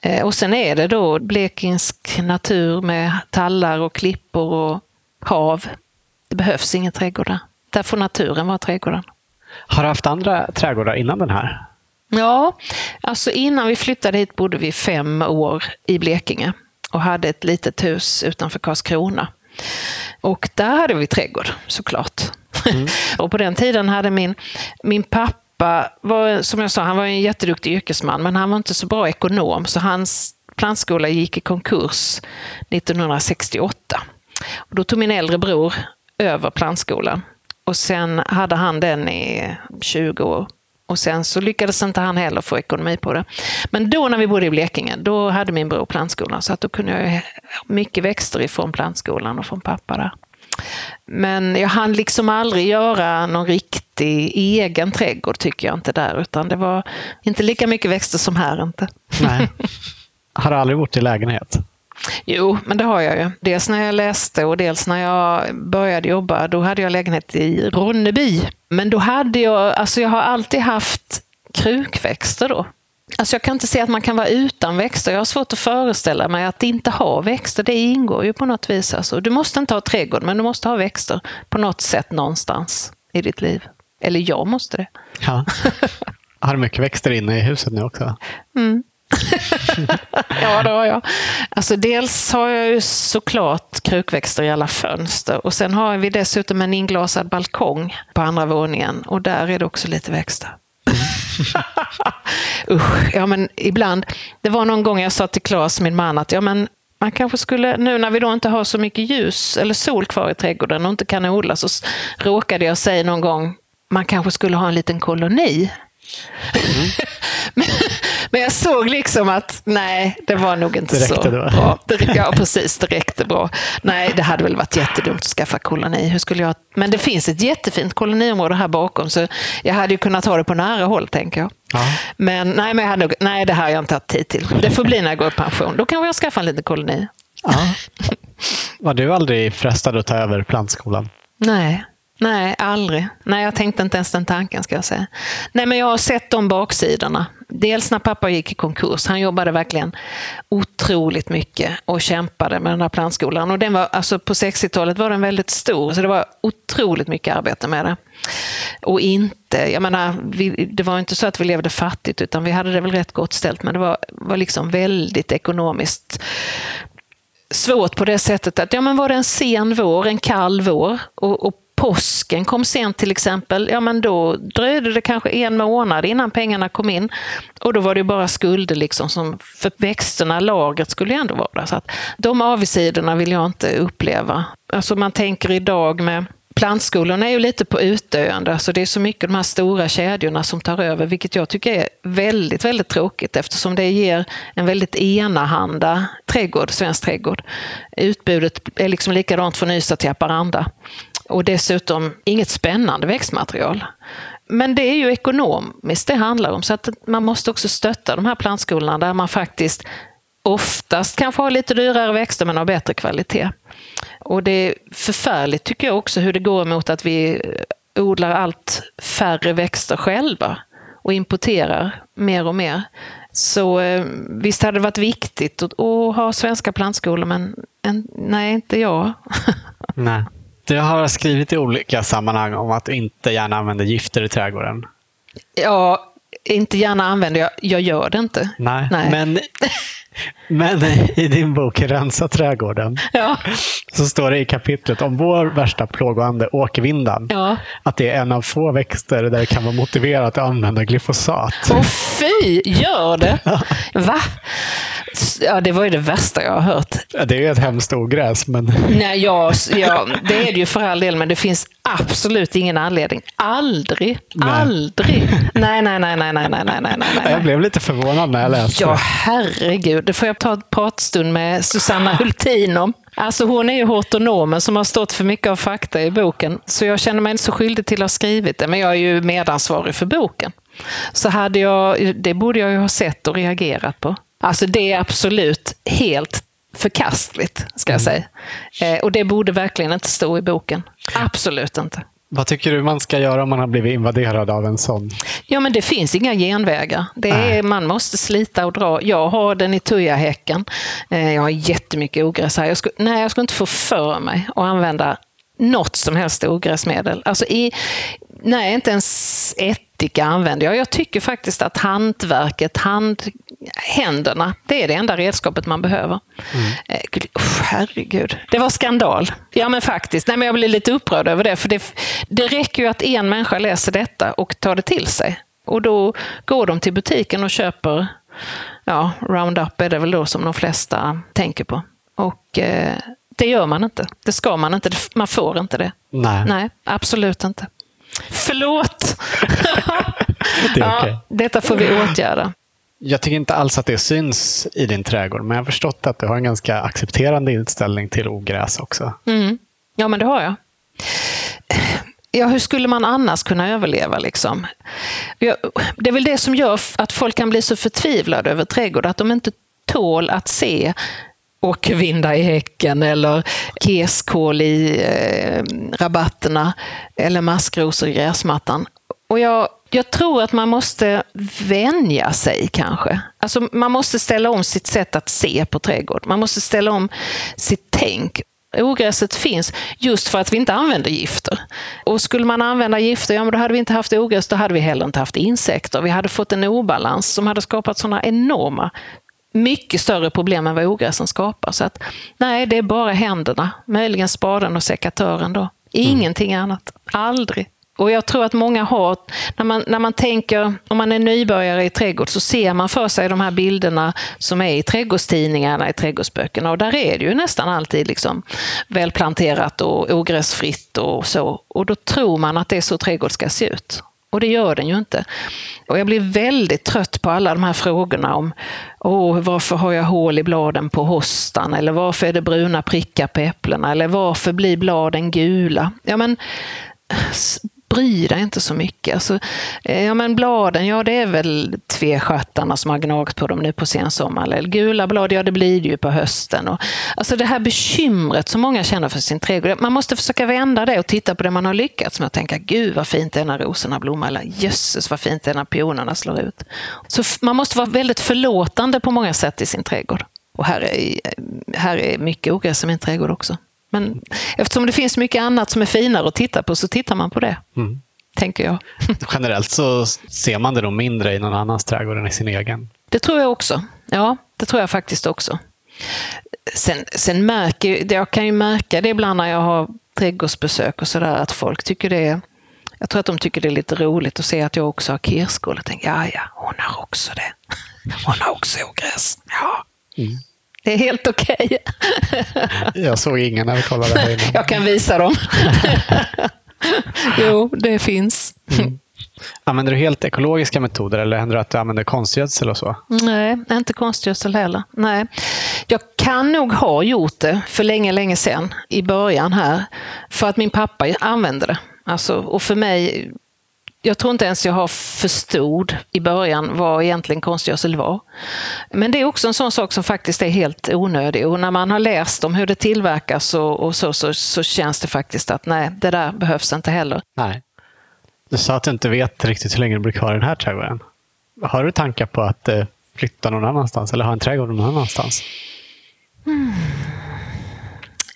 Eh, och sen är det då blekingsk natur med tallar och klippor och hav. Det behövs ingen trädgård där. Där får naturen vara trädgården. Har du haft andra trädgårdar innan den här? Ja, alltså innan vi flyttade hit bodde vi fem år i Blekinge och hade ett litet hus utanför Karlskrona. Och där hade vi trädgård såklart. Mm. och på den tiden hade min, min pappa, var, som jag sa, han var en jätteduktig yrkesman men han var inte så bra ekonom så hans plantskola gick i konkurs 1968. Och då tog min äldre bror över plantskolan. Och sen hade han den i 20 år. Och sen så lyckades inte han heller få ekonomi på det. Men då när vi bodde i Blekinge, då hade min bror plantskolan. Så att då kunde jag mycket växter ifrån plantskolan och från pappa där. Men jag hann liksom aldrig göra någon riktig egen trädgård tycker jag inte där. Utan det var inte lika mycket växter som här inte. Nej. Har du aldrig bott i lägenhet? Jo, men det har jag ju. Dels när jag läste och dels när jag började jobba. Då hade jag lägenhet i Ronneby. Men då hade jag, alltså jag har alltid haft krukväxter då. Alltså jag kan inte se att man kan vara utan växter. Jag har svårt att föreställa mig att inte ha växter. Det ingår ju på något vis. Alltså. Du måste inte ha trädgård, men du måste ha växter på något sätt någonstans i ditt liv. Eller jag måste det. Ja. Har du mycket växter inne i huset nu också? Mm. ja, det har jag. Alltså, dels har jag ju såklart krukväxter i alla fönster och sen har vi dessutom en inglasad balkong på andra våningen och där är det också lite växter. Usch, ja men ibland. Det var någon gång jag sa till Claes, min man, att ja men man kanske skulle, nu när vi då inte har så mycket ljus eller sol kvar i trädgården och inte kan odla, så råkade jag säga någon gång, man kanske skulle ha en liten koloni. Mm. men, men jag såg liksom att nej, det var nog inte det så bra. Det, ja, precis, det räckte bra. Nej, det hade väl varit jättedumt att skaffa koloni. Hur skulle jag... Men det finns ett jättefint koloniområde här bakom, så jag hade ju kunnat ha det på nära håll, tänker jag. Ja. Men nej, men jag hade nog, nej, det här har jag inte haft tid till. Det får bli när jag går i pension. Då kan jag skaffa en liten koloni. Ja. Var du aldrig frestad att ta över plantskolan? Nej. Nej, aldrig. Nej, jag tänkte inte ens den tanken ska jag säga. Nej, men jag har sett de baksidorna. Dels när pappa gick i konkurs. Han jobbade verkligen otroligt mycket och kämpade med den här plantskolan. Och den var, alltså på 60-talet var den väldigt stor, så det var otroligt mycket arbete med det. Och inte, jag menar, vi, det var inte så att vi levde fattigt, utan vi hade det väl rätt gott ställt, men det var, var liksom väldigt ekonomiskt svårt på det sättet att ja, men var det en sen vår, en kall vår och, och påsken kom sent till exempel, ja men då dröjde det kanske en månad innan pengarna kom in. Och då var det bara skulder liksom som för växterna, lagret skulle ju ändå vara där. Så att de avsidorna vill jag inte uppleva. Alltså man tänker idag med Plantskolorna är ju lite på utdöende, alltså det är så mycket de här stora kedjorna som tar över, vilket jag tycker är väldigt, väldigt tråkigt eftersom det ger en väldigt enahanda trädgård, svensk trädgård. Utbudet är liksom likadant från Ystad till Haparanda. Och dessutom inget spännande växtmaterial. Men det är ju ekonomiskt det handlar om, så att man måste också stötta de här plantskolorna där man faktiskt oftast kanske har lite dyrare växter men har bättre kvalitet. Och det är förfärligt tycker jag också hur det går mot att vi odlar allt färre växter själva och importerar mer och mer. Så eh, visst hade det varit viktigt att, att ha svenska plantskolor, men en, nej, inte jag. nej. Du har skrivit i olika sammanhang om att du inte gärna använder gifter i trädgården. Ja, inte gärna använder jag. Jag gör det inte. Nej, Nej. Men, men i din bok Rensa trädgården ja. så står det i kapitlet om vår värsta plågoande åkervindan ja. att det är en av få växter där det kan vara motiverat att använda glyfosat. Åh fy, gör det? Va? Ja, det var ju det värsta jag har hört. Det är ju ett hemskt ogräs. Men... Nej, ja, ja, det är det ju för all del, men det finns absolut ingen anledning. Aldrig, nej. aldrig. Nej, nej, nej, nej, nej, nej, nej, nej, nej. Jag blev lite förvånad när jag läste Ja, herregud. Det får jag ta en pratstund med Susanna Hultin om. Alltså hon är ju hortonomen som har stått för mycket av fakta i boken. Så jag känner mig inte så skyldig till att ha skrivit det, men jag är ju medansvarig för boken. Så hade jag, det borde jag ju ha sett och reagerat på. Alltså det är absolut helt förkastligt, ska jag mm. säga. Eh, och det borde verkligen inte stå i boken. Absolut inte. Vad tycker du man ska göra om man har blivit invaderad av en sån? Ja, men det finns inga genvägar. Det är, man måste slita och dra. Jag har den i tujahäcken. Eh, jag har jättemycket ogräs här. Jag skulle, nej, jag skulle inte få för mig att använda något som helst ogräsmedel. Alltså i, nej, inte ens ättika använder jag. Jag tycker faktiskt att hantverket, hand, händerna, det är det enda redskapet man behöver. Mm. Eh, herregud, det var skandal. Ja men faktiskt, nej, men jag blir lite upprörd över det. För det, det räcker ju att en människa läser detta och tar det till sig. Och då går de till butiken och köper, ja, Roundup är det väl då som de flesta tänker på. Och eh, det gör man inte. Det ska man inte. Man får inte det. Nej, Nej absolut inte. Förlåt! det är okay. ja, detta får vi åtgärda. Jag tycker inte alls att det syns i din trädgård, men jag har förstått att du har en ganska accepterande inställning till ogräs också. Mm. Ja, men det har jag. Ja, hur skulle man annars kunna överleva? Liksom? Det är väl det som gör att folk kan bli så förtvivlade över trädgård, att de inte tål att se åkervinda i häcken eller keskål i eh, rabatterna eller maskrosor i gräsmattan. Och jag, jag tror att man måste vänja sig kanske. Alltså man måste ställa om sitt sätt att se på trädgård. Man måste ställa om sitt tänk. Ogräset finns just för att vi inte använder gifter. Och skulle man använda gifter, ja, men då hade vi inte haft ogräs, då hade vi heller inte haft insekter. Vi hade fått en obalans som hade skapat sådana enorma mycket större problem än vad ogräsen skapar. Så att, nej, det är bara händerna, möjligen spaden och sekatören då. Ingenting mm. annat. Aldrig. Och jag tror att många har, när man, när man tänker, om man är nybörjare i trädgård, så ser man för sig de här bilderna som är i trädgårdstidningarna, i trädgårdsböckerna. Och där är det ju nästan alltid liksom välplanterat och ogräsfritt och så. Och då tror man att det är så trädgård ska se ut. Och det gör den ju inte. Och jag blir väldigt trött på alla de här frågorna om oh, varför har jag hål i bladen på hostan? Eller varför är det bruna prickar på äpplena? Eller varför blir bladen gula? Ja, men bry dig inte så mycket. Alltså, eh, ja, men bladen, ja det är väl tvestjärtarna som har gnagt på dem nu på sensommaren. Eller gula blad, ja det blir det ju på hösten. Och, alltså det här bekymret som många känner för sin trädgård. Man måste försöka vända det och titta på det man har lyckats med och tänka, gud vad fint det är när rosorna blommar. Eller jösses vad fint det är när pionerna slår ut. Så man måste vara väldigt förlåtande på många sätt i sin trädgård. Och här är, här är mycket ogräs i min trädgård också. Men eftersom det finns mycket annat som är finare att titta på så tittar man på det. Mm. Tänker jag. Generellt så ser man det nog mindre i någon annans trädgård än i sin egen. Det tror jag också. Ja, det tror jag faktiskt också. Sen, sen märker jag kan ju märka det ibland när jag har trädgårdsbesök och sådär att folk tycker det är jag tror att de tycker det är lite roligt att se att jag också har kirskål och tänker, ja, ja, hon har också det. Hon har också ogräs. Ja. Mm. Det är helt okej. Okay. jag såg ingen när vi kollade här innan. Jag kan visa dem. jo, det finns. Mm. Använder du helt ekologiska metoder eller händer det att du använder konstgödsel och så? Nej, inte konstgödsel heller. Nej. Jag kan nog ha gjort det för länge, länge sedan i början här. För att min pappa använde det. Alltså, och för mig, jag tror inte ens jag har förstod i början vad egentligen konstgödsel var. Men det är också en sån sak som faktiskt är helt onödig. Och när man har läst om hur det tillverkas och, och så, så, så, känns det faktiskt att nej, det där behövs inte heller. Nej. Du sa att du inte vet riktigt hur länge du blir kvar i den här trädgården. Har du tankar på att eh, flytta någon annanstans eller ha en trädgård någon annanstans? Mm.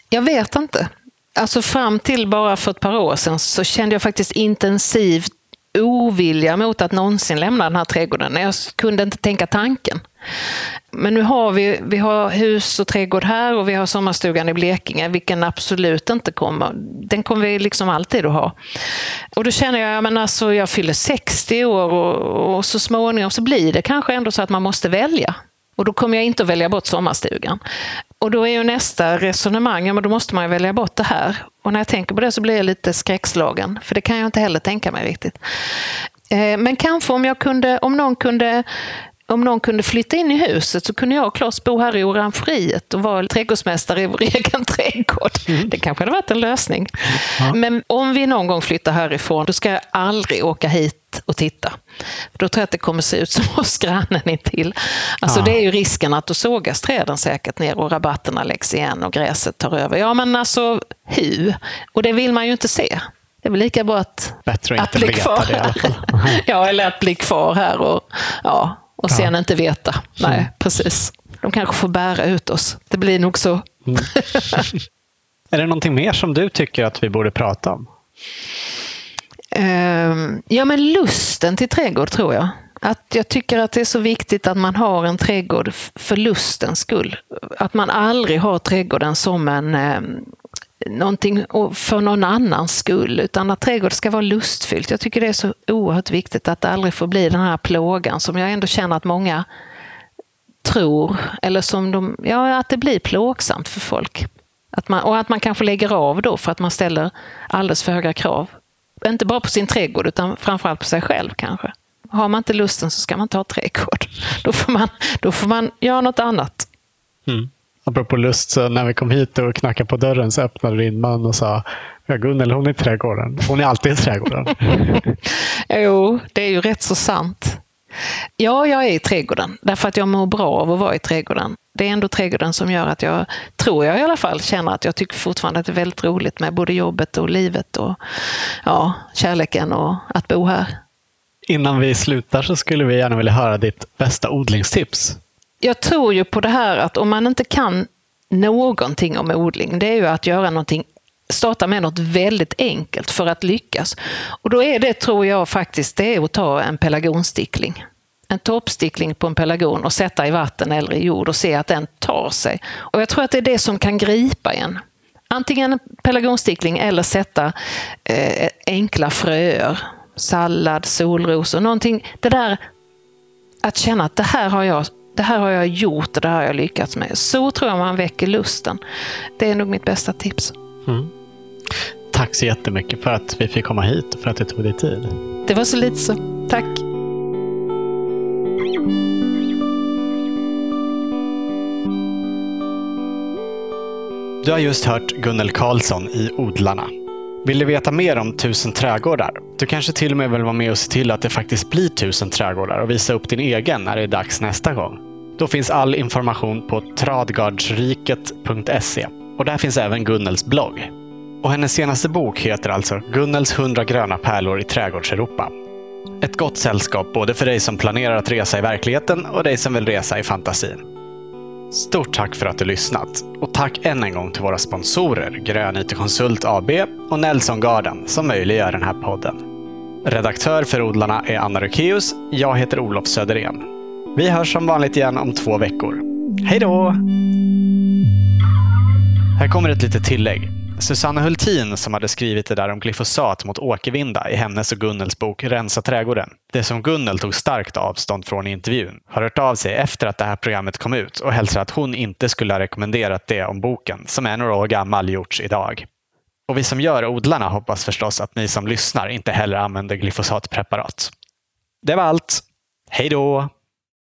Jag vet inte. Alltså fram till bara för ett par år sedan så kände jag faktiskt intensivt ovilja mot att någonsin lämna den här trädgården. Jag kunde inte tänka tanken. Men nu har vi, vi har hus och trädgård här och vi har sommarstugan i Blekinge, vilken absolut inte kommer. Den kommer vi liksom alltid att ha. Och då känner jag, men alltså, jag fyller 60 år och, och så småningom så blir det kanske ändå så att man måste välja. Och då kommer jag inte att välja bort sommarstugan. Och då är ju nästa resonemang, ja men då måste man ju välja bort det här. Och när jag tänker på det så blir jag lite skräckslagen, för det kan jag inte heller tänka mig riktigt. Eh, men kanske om, jag kunde, om någon kunde om någon kunde flytta in i huset så kunde jag och Claes bo här i Orangeriet och vara trädgårdsmästare i vår egen trädgård. Mm. Det kanske hade varit en lösning. Ja. Men om vi någon gång flyttar härifrån, då ska jag aldrig åka hit och titta. då tror jag att det kommer se ut som hos grannen intill. Alltså ja. Det är ju risken att då sågas träden säkert ner och rabatterna läggs igen och gräset tar över. Ja, men alltså hu. Och det vill man ju inte se. Det är väl lika bra att, Bättre att, att bli kvar här. ja, eller att bli kvar här och ja, och sen ja. inte veta. Nej, mm. precis. De kanske får bära ut oss. Det blir nog så. Mm. är det någonting mer som du tycker att vi borde prata om? Um, ja, men lusten till trädgård tror jag. Att jag tycker att det är så viktigt att man har en trädgård för lustens skull. Att man aldrig har trädgården som en, um, någonting för någon annans skull, utan att trädgård ska vara lustfyllt. Jag tycker det är så oerhört viktigt att det aldrig får bli den här plågan som jag ändå känner att många tror, eller som de, ja, att det blir plågsamt för folk. Att man, och att man kanske lägger av då för att man ställer alldeles för höga krav. Inte bara på sin trädgård, utan framförallt på sig själv kanske. Har man inte lusten så ska man inte ha trädgård. Då får man, då får man göra något annat. Mm. Apropå lust, så när vi kom hit och knackade på dörren så öppnade din man och sa Ja, Gunnel, hon är i trädgården. Hon är alltid i trädgården. jo, det är ju rätt så sant. Ja, jag är i trädgården därför att jag mår bra av att vara i trädgården. Det är ändå trädgården som gör att jag, tror jag i alla fall, känner att jag tycker fortfarande att det är väldigt roligt med både jobbet och livet och ja, kärleken och att bo här. Innan vi slutar så skulle vi gärna vilja höra ditt bästa odlingstips jag tror ju på det här att om man inte kan någonting om odling, det är ju att göra någonting starta med något väldigt enkelt för att lyckas. Och då är det, tror jag faktiskt, det är att ta en pelargonstickling. En toppstickling på en pelargon och sätta i vatten eller i jord och se att den tar sig. Och jag tror att det är det som kan gripa en. Antingen en pelargonstickling eller sätta eh, enkla fröer. Sallad, solrosor, någonting. Det där att känna att det här har jag det här har jag gjort och det här har jag lyckats med. Så tror jag man väcker lusten. Det är nog mitt bästa tips. Mm. Tack så jättemycket för att vi fick komma hit och för att du tog dig tid. Det var så lite så. Tack. Du har just hört Gunnel Karlsson i Odlarna. Vill du veta mer om Tusen trädgårdar Du kanske till och med vill vara med och se till att det faktiskt blir tusen trädgårdar och visa upp din egen när det är dags nästa gång. Då finns all information på tradgardsriket.se och där finns även Gunnels blogg. Och hennes senaste bok heter alltså Gunnels 100 gröna pärlor i trädgårdseuropa. Ett gott sällskap både för dig som planerar att resa i verkligheten och dig som vill resa i fantasin. Stort tack för att du lyssnat och tack än en gång till våra sponsorer Grön IT Konsult AB och Nelson Garden som möjliggör den här podden. Redaktör för Odlarna är Anna Rukeus. Jag heter Olof Söderén. Vi hörs som vanligt igen om två veckor. Hej då! Här kommer ett litet tillägg. Susanne Hultin som hade skrivit det där om glyfosat mot åkervinda i hennes och Gunnels bok Rensa trädgården. Det som Gunnel tog starkt avstånd från i intervjun har hört av sig efter att det här programmet kom ut och hälsar att hon inte skulle ha rekommenderat det om boken som är några år gammal gjorts idag. Och vi som gör odlarna hoppas förstås att ni som lyssnar inte heller använder glyfosatpreparat. Det var allt. Hej då!